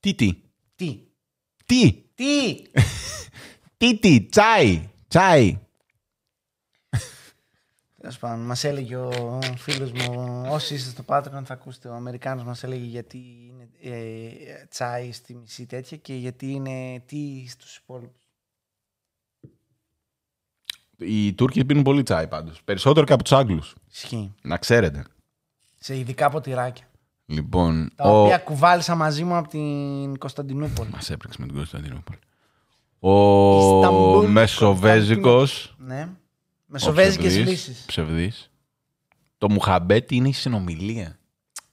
Τι, τι; Τι; Τι; Τι; Τι, τι; Τσάι. Τσάι. Τέλος πάντων, μας έλεγε ο φίλος μου, όσοι είστε στο Patreon θα ακούσετε, ο Αμερικάνος μας έλεγε γιατί είναι ε, τσάι στη μισή τέτοια και γιατί είναι τι στους υπόλοιπους; Οι Τούρκοι πίνουν πολύ τσάι πάντως. Περισσότερο και από τους Άγγλους. Ισχύει. Να ξέρετε. Σε ειδικά ποτηράκια. Λοιπόν, Τα ο... οποία κουβάλισα μαζί μου από την Κωνσταντινούπολη. Μας έπρεξε με την Κωνσταντινούπολη. Ο Ισταμπούλ, Μεσοβέζικος. Ναι. Μεσοβέζικες ο ψευδής, λύσεις. Ψευδής. Το μουχαμπέτι είναι η συνομιλία.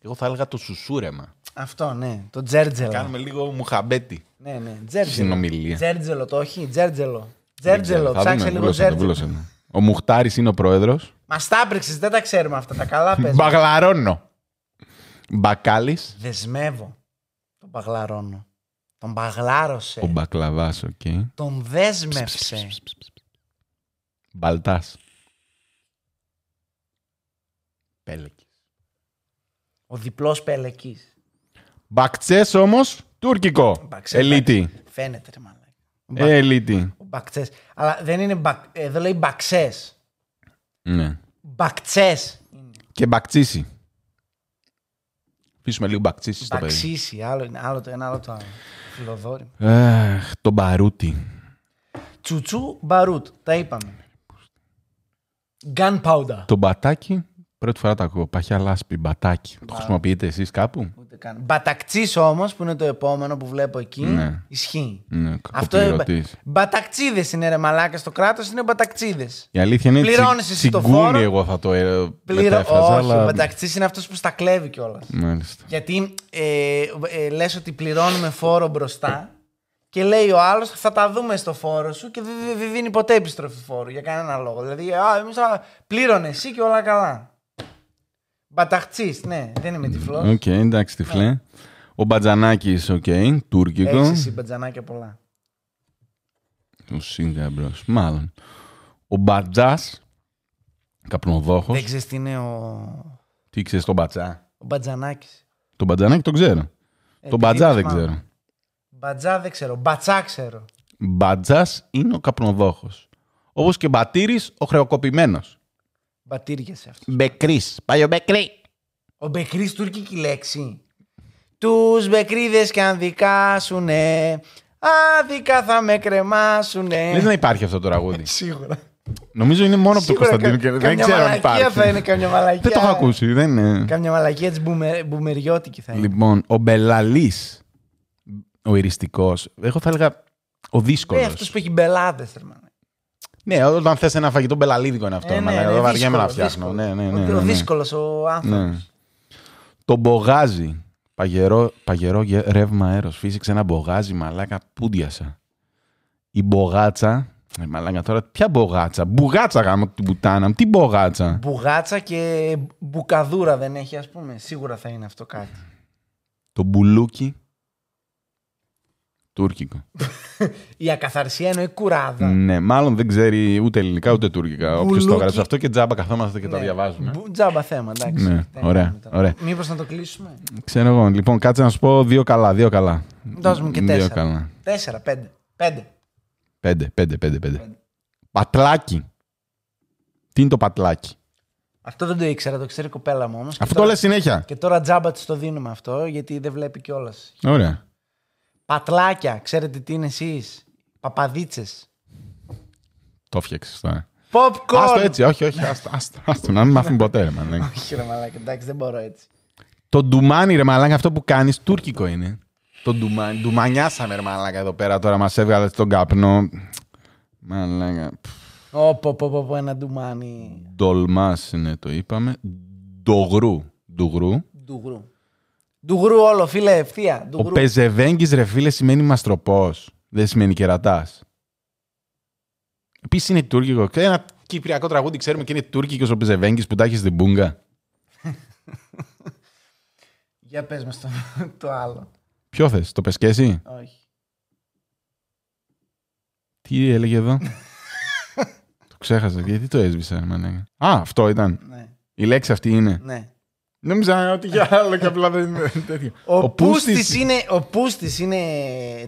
Εγώ θα έλεγα το σουσούρεμα. Αυτό, ναι. Το τζέρτζελο. Κάνουμε λίγο μουχαμπέτι. Ναι, ναι. Τζέρτζελο. Συνομιλία. Τζέρτζελο, το όχι. Τζέρτζελο. Δεν ξέρω, Τζέρτζελο. θα Ψάξε δούμε, λίγο βούλωσε το, τζέρτζελο. βούλωσε το. Ο Μουχτάρης είναι ο πρόεδρος. Μας τα έπρεξες, δεν τα ξέρουμε αυτά. Τα καλά πες. Μπαγλαρώνω. Μπακάλης. Δεσμεύω. Τον παγλαρώνω. Τον παγλάρωσε. Ο Μπακλαβάς, οκ. Τον δέσμευσε. Μπαλτάς. Πέλεκης. Ο διπλός πελεκής. Μπακτσές όμως, τουρκικό. Μπαξές, Ελύτη. Φαίνεται ρε μαλάκα. Ο μπα- Ελύτη. Ο μπακτσές. Αλλά δεν είναι μπακ... Εδώ λέει μπαξές. Ναι. Μπακτσές. Και μπακτσίσι. Αφήσουμε λίγο μπακτσίσι στο παιδί. Μπαξίσι. Άλλο, είναι, άλλο το ένα, άλλο το άλλο. Φιλοδόρη. Αχ, το μπαρούτι. Τσουτσού μπαρουτ. Τα είπαμε. Gunpowder. Το μπατάκι, πρώτη φορά το ακούω. Παχιά λάσπη, μπατάκι. Το χρησιμοποιείτε εσείς κάπου; Ούτε καν. Μπατακτσής όμως που είναι το επόμενο που βλέπω εκεί. Ναι. Ισχύει. Ναι, Αυτό είναι. κακοπληρωτής. Μπατακτσίδες είναι ρε μαλάκας στο κράτος, είναι μπατακτσίδες. Η αλήθεια είναι Πληρώνεις τσι- εσύ το τσιγκούνι φόρο. εγώ θα το ε, Πληρω... μετέφραζα, Όχι, αλλά... ο μπατακτσί είναι αυτός που στα κλέβει κιόλας. Μάλιστα. Γιατί ε, ε, λες ότι πληρώνουμε φόρο μπροστά και λέει ο άλλος θα τα δούμε στο φόρο σου και δεν δεν- δεν δίνει ποτέ επιστροφή φόρου για κανένα λόγο. Δηλαδή, α, εμείς θα πλήρωνε εσύ και όλα καλά. Μπαταχτσί, ναι, δεν είμαι τυφλός. Οκ, εντάξει τυφλέ. Ο μπατζανάκης, οκ, τουρκικό. Έχεις εσύ μπατζανάκια πολλά. Ο σύγαμπρος, μάλλον. Ο Μπατζάς, καπνοδόχος. Δεν ξέρεις τι είναι ο, Τι ξέρεις τον Μπατζά; ο Μπατζανάκης. Τον Μπατζανάκη τον ξέρω. Ε, τον Μπατζά δεν μάλλον. ξέρω. Μπατζά δεν ξέρω. Μπατσά ξέρω. Μπατζάς είναι ο καπνοδόχος. Όπως και Μπατήρης ο χρεοκοπημένος. Μπατήρια σε αυτό. Μπεκρής, πάει ο Μπεκρής. Ο Μπεκρή τουρκική λέξη. Τους Μπεκρίδες και αν δικάσουνε, άδικα θα με κρεμάσουνε. Λες να υπάρχει αυτό το τραγούδι. Σίγουρα. Νομίζω είναι μόνο από το Σίγουρα Κωνσταντίνο κα- και δεν καμιά ξέρω αν μαλακία υπάρχει. θα είναι καμιά μαλακία. Δεν το έχω ακούσει, δεν είναι. Καμιά μαλακία της μπουμεριώτικη θα είναι. Λοιπόν, ο Μπελαλής, ο ιριστικός, εγώ θα έλεγα ο Ε, δύσκολος. αυτός που έχει μπελάδες. Ναι, όταν θες ένα φαγητό μπελαλίδικο είναι αυτό. Ε, ναι, μαλάκα. ναι, Εγώ βαριέμαι να δύσκολο, φτιάχνω. δύσκολο. Ναι, ναι, ναι, Ο- ναι, Ο ναι. δύσκολος ο άνθρωπος. Ναι. Το μπογάζι. Παγερό, παγερό γε- ρεύμα αέρος. Φύσηξε ένα μπογάζι, μαλάκα, πούντιασα. Η μπογάτσα. Ε, μαλάκα τώρα, ποια μπογάτσα; Μπουγάτσα γάμο την πουτάνα μου. Τι μπογάτσα; Μπουγάτσα και μπουκαδούρα δεν έχει, ας πούμε. Σίγουρα θα είναι αυτό κάτι. Το μπουλούκι. Τούρκικο. Η ακαθαρσία εννοεί κουράδα. Ναι, μάλλον δεν ξέρει ούτε ελληνικά ούτε τουρκικά. Όποιος το Μπουλούκι. έγραψε αυτό και τζάμπα καθόμαστε και τα Ναι. διαβάζουμε. Μπου- Τζάμπα θέμα, εντάξει. Ναι, ωραία, ωραία. Μήπως να το κλείσουμε; Ξέρω εγώ. Λοιπόν, κάτσε να σου πω δύο καλά. Δύο καλά. Δώσ' μου και Δύο τέσσερα. καλά. Τέσσερα, πέντε. Πέντε. Πέντε, πέντε, πέντε, πέντε. Πατλάκι. Τι είναι το πατλάκι; Αυτό δεν το ήξερα, το ξέρει η κοπέλα μου όμως. Αυτό το λες συνέχεια. Και τώρα τζάμπα της το δίνουμε αυτό, γιατί δεν βλέπει κιόλας. Ωραία. Πατλάκια, ξέρετε τι είναι εσείς; Παπαδίτσες. Το φτιάξε τώρα. Popcorn! Άστο έτσι, όχι, όχι. Άστο, άστο, άστο να μην μάθουν ποτέ, ρε μαλάκα. Όχι, ρε μαλάκα, εντάξει, δεν μπορώ έτσι. Το ντουμάνι, ρε μαλάκα, αυτό που κάνεις τουρκικό είναι. Το ντουμάνι. Ντουμανιάσαμε, ρε μαλάκα, εδώ πέρα τώρα μας έβγαλε τον καπνό. Μαλάκα. Όπο, πω, πω, πω, ένα ντουμάνι. Ντολμάς είναι, το είπαμε. Ντογρού. Ντουγρού. Ντουγρού. Ντουγρού όλο, φίλε, ευθεία. Ο Ντουγρού. πεζεβέγγις, ρε φίλε, σημαίνει μαστροπός. Δεν σημαίνει κερατάς. Επίσης είναι τουρκικό. Και Ένα κυπριακό τραγούδι ξέρουμε και είναι τουρκικός ο πεζεβέγγις που τα έχει στην μπούγκα. Για πες μας το, το άλλο. Ποιο θες, το πεσκέσι. Όχι. Τι έλεγε εδώ; το ξέχασα. Γιατί το έσβησα, ρε μαλάκα. Α, αυτό ήταν. Ναι, Η λέξη αυτή είναι. ναι. Νόμιζα ότι για άλλο και απλά δεν είναι τέτοιο. Ο, πούστης είναι, ο πούστης είναι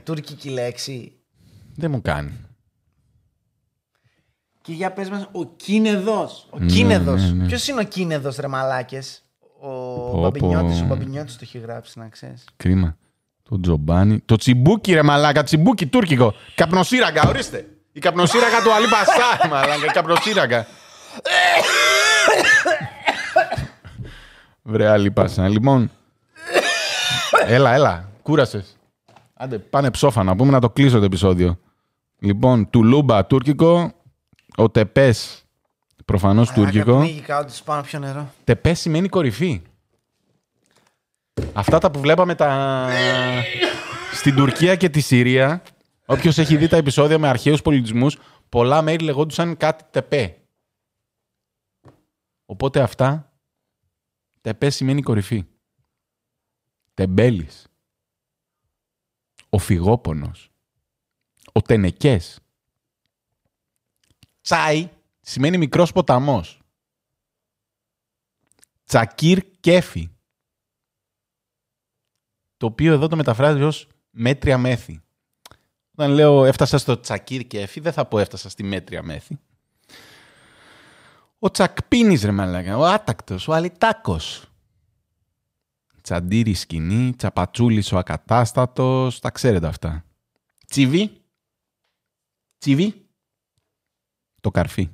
τουρκική λέξη. Δεν μου κάνει. Και για πες μας, ο Κίνεδος. Ο Ναι, Κίνεδος. ναι, ναι. Ποιος είναι ο Κίνεδος, ρε μαλάκες; Ο πω. Μπαμπινιώτης. Ο Μπαμπινιώτης το έχει γράψει, να ξέρεις. Κρίμα. Το τζομπάνι. Το τσιμπούκι, ρε μαλάκα. Τσιμπούκι τουρκικό. Καπνοσύραγγα, ορίστε. Η καπνοσύραγγα του Αλή Πασά, μαλάκα. Η καπνοσύραγγα. Βρε Αλή Πασά. Λοιπόν. έλα, έλα. Κούρασες. Άντε, πάνε ψόφα να πούμε να το κλείσω το επεισόδιο. Λοιπόν, τουλούμπα τουρκικό. Ο τεπές. Προφανώς τουρκικό. Πνίγηκα ότι σου πάω να πιω νερό. Τεπές σημαίνει κορυφή. Αυτά τα που βλέπαμε τα... στην Τουρκία και τη Συρία, όποιος έχει δει τα επεισόδια με αρχαίους πολιτισμούς, πολλά μέρη λεγόντουσαν κάτι τεπέ. Οπότε αυτά, τεπέ σημαίνει κορυφή. Τεμπέλης. Ο φυγόπονος. Ο τενεκές. Τσάι σημαίνει μικρός ποταμός. Τσακίρ κέφι. Το οποίο εδώ το μεταφράζει ως μέτρια μέθη. Όταν λέω έφτασα στο τσακίρ κέφι, δεν θα πω έφτασα στη μέτρια μέθη. Ο τσακπίνης ρε μαλάκα, ο άτακτος, ο αλιτάκος. Τσαντήρι σκηνή, τσαπατσούλης ο ακατάστατος, τα ξέρετε αυτά. Τσιβί. Τσιβί. Το καρφί.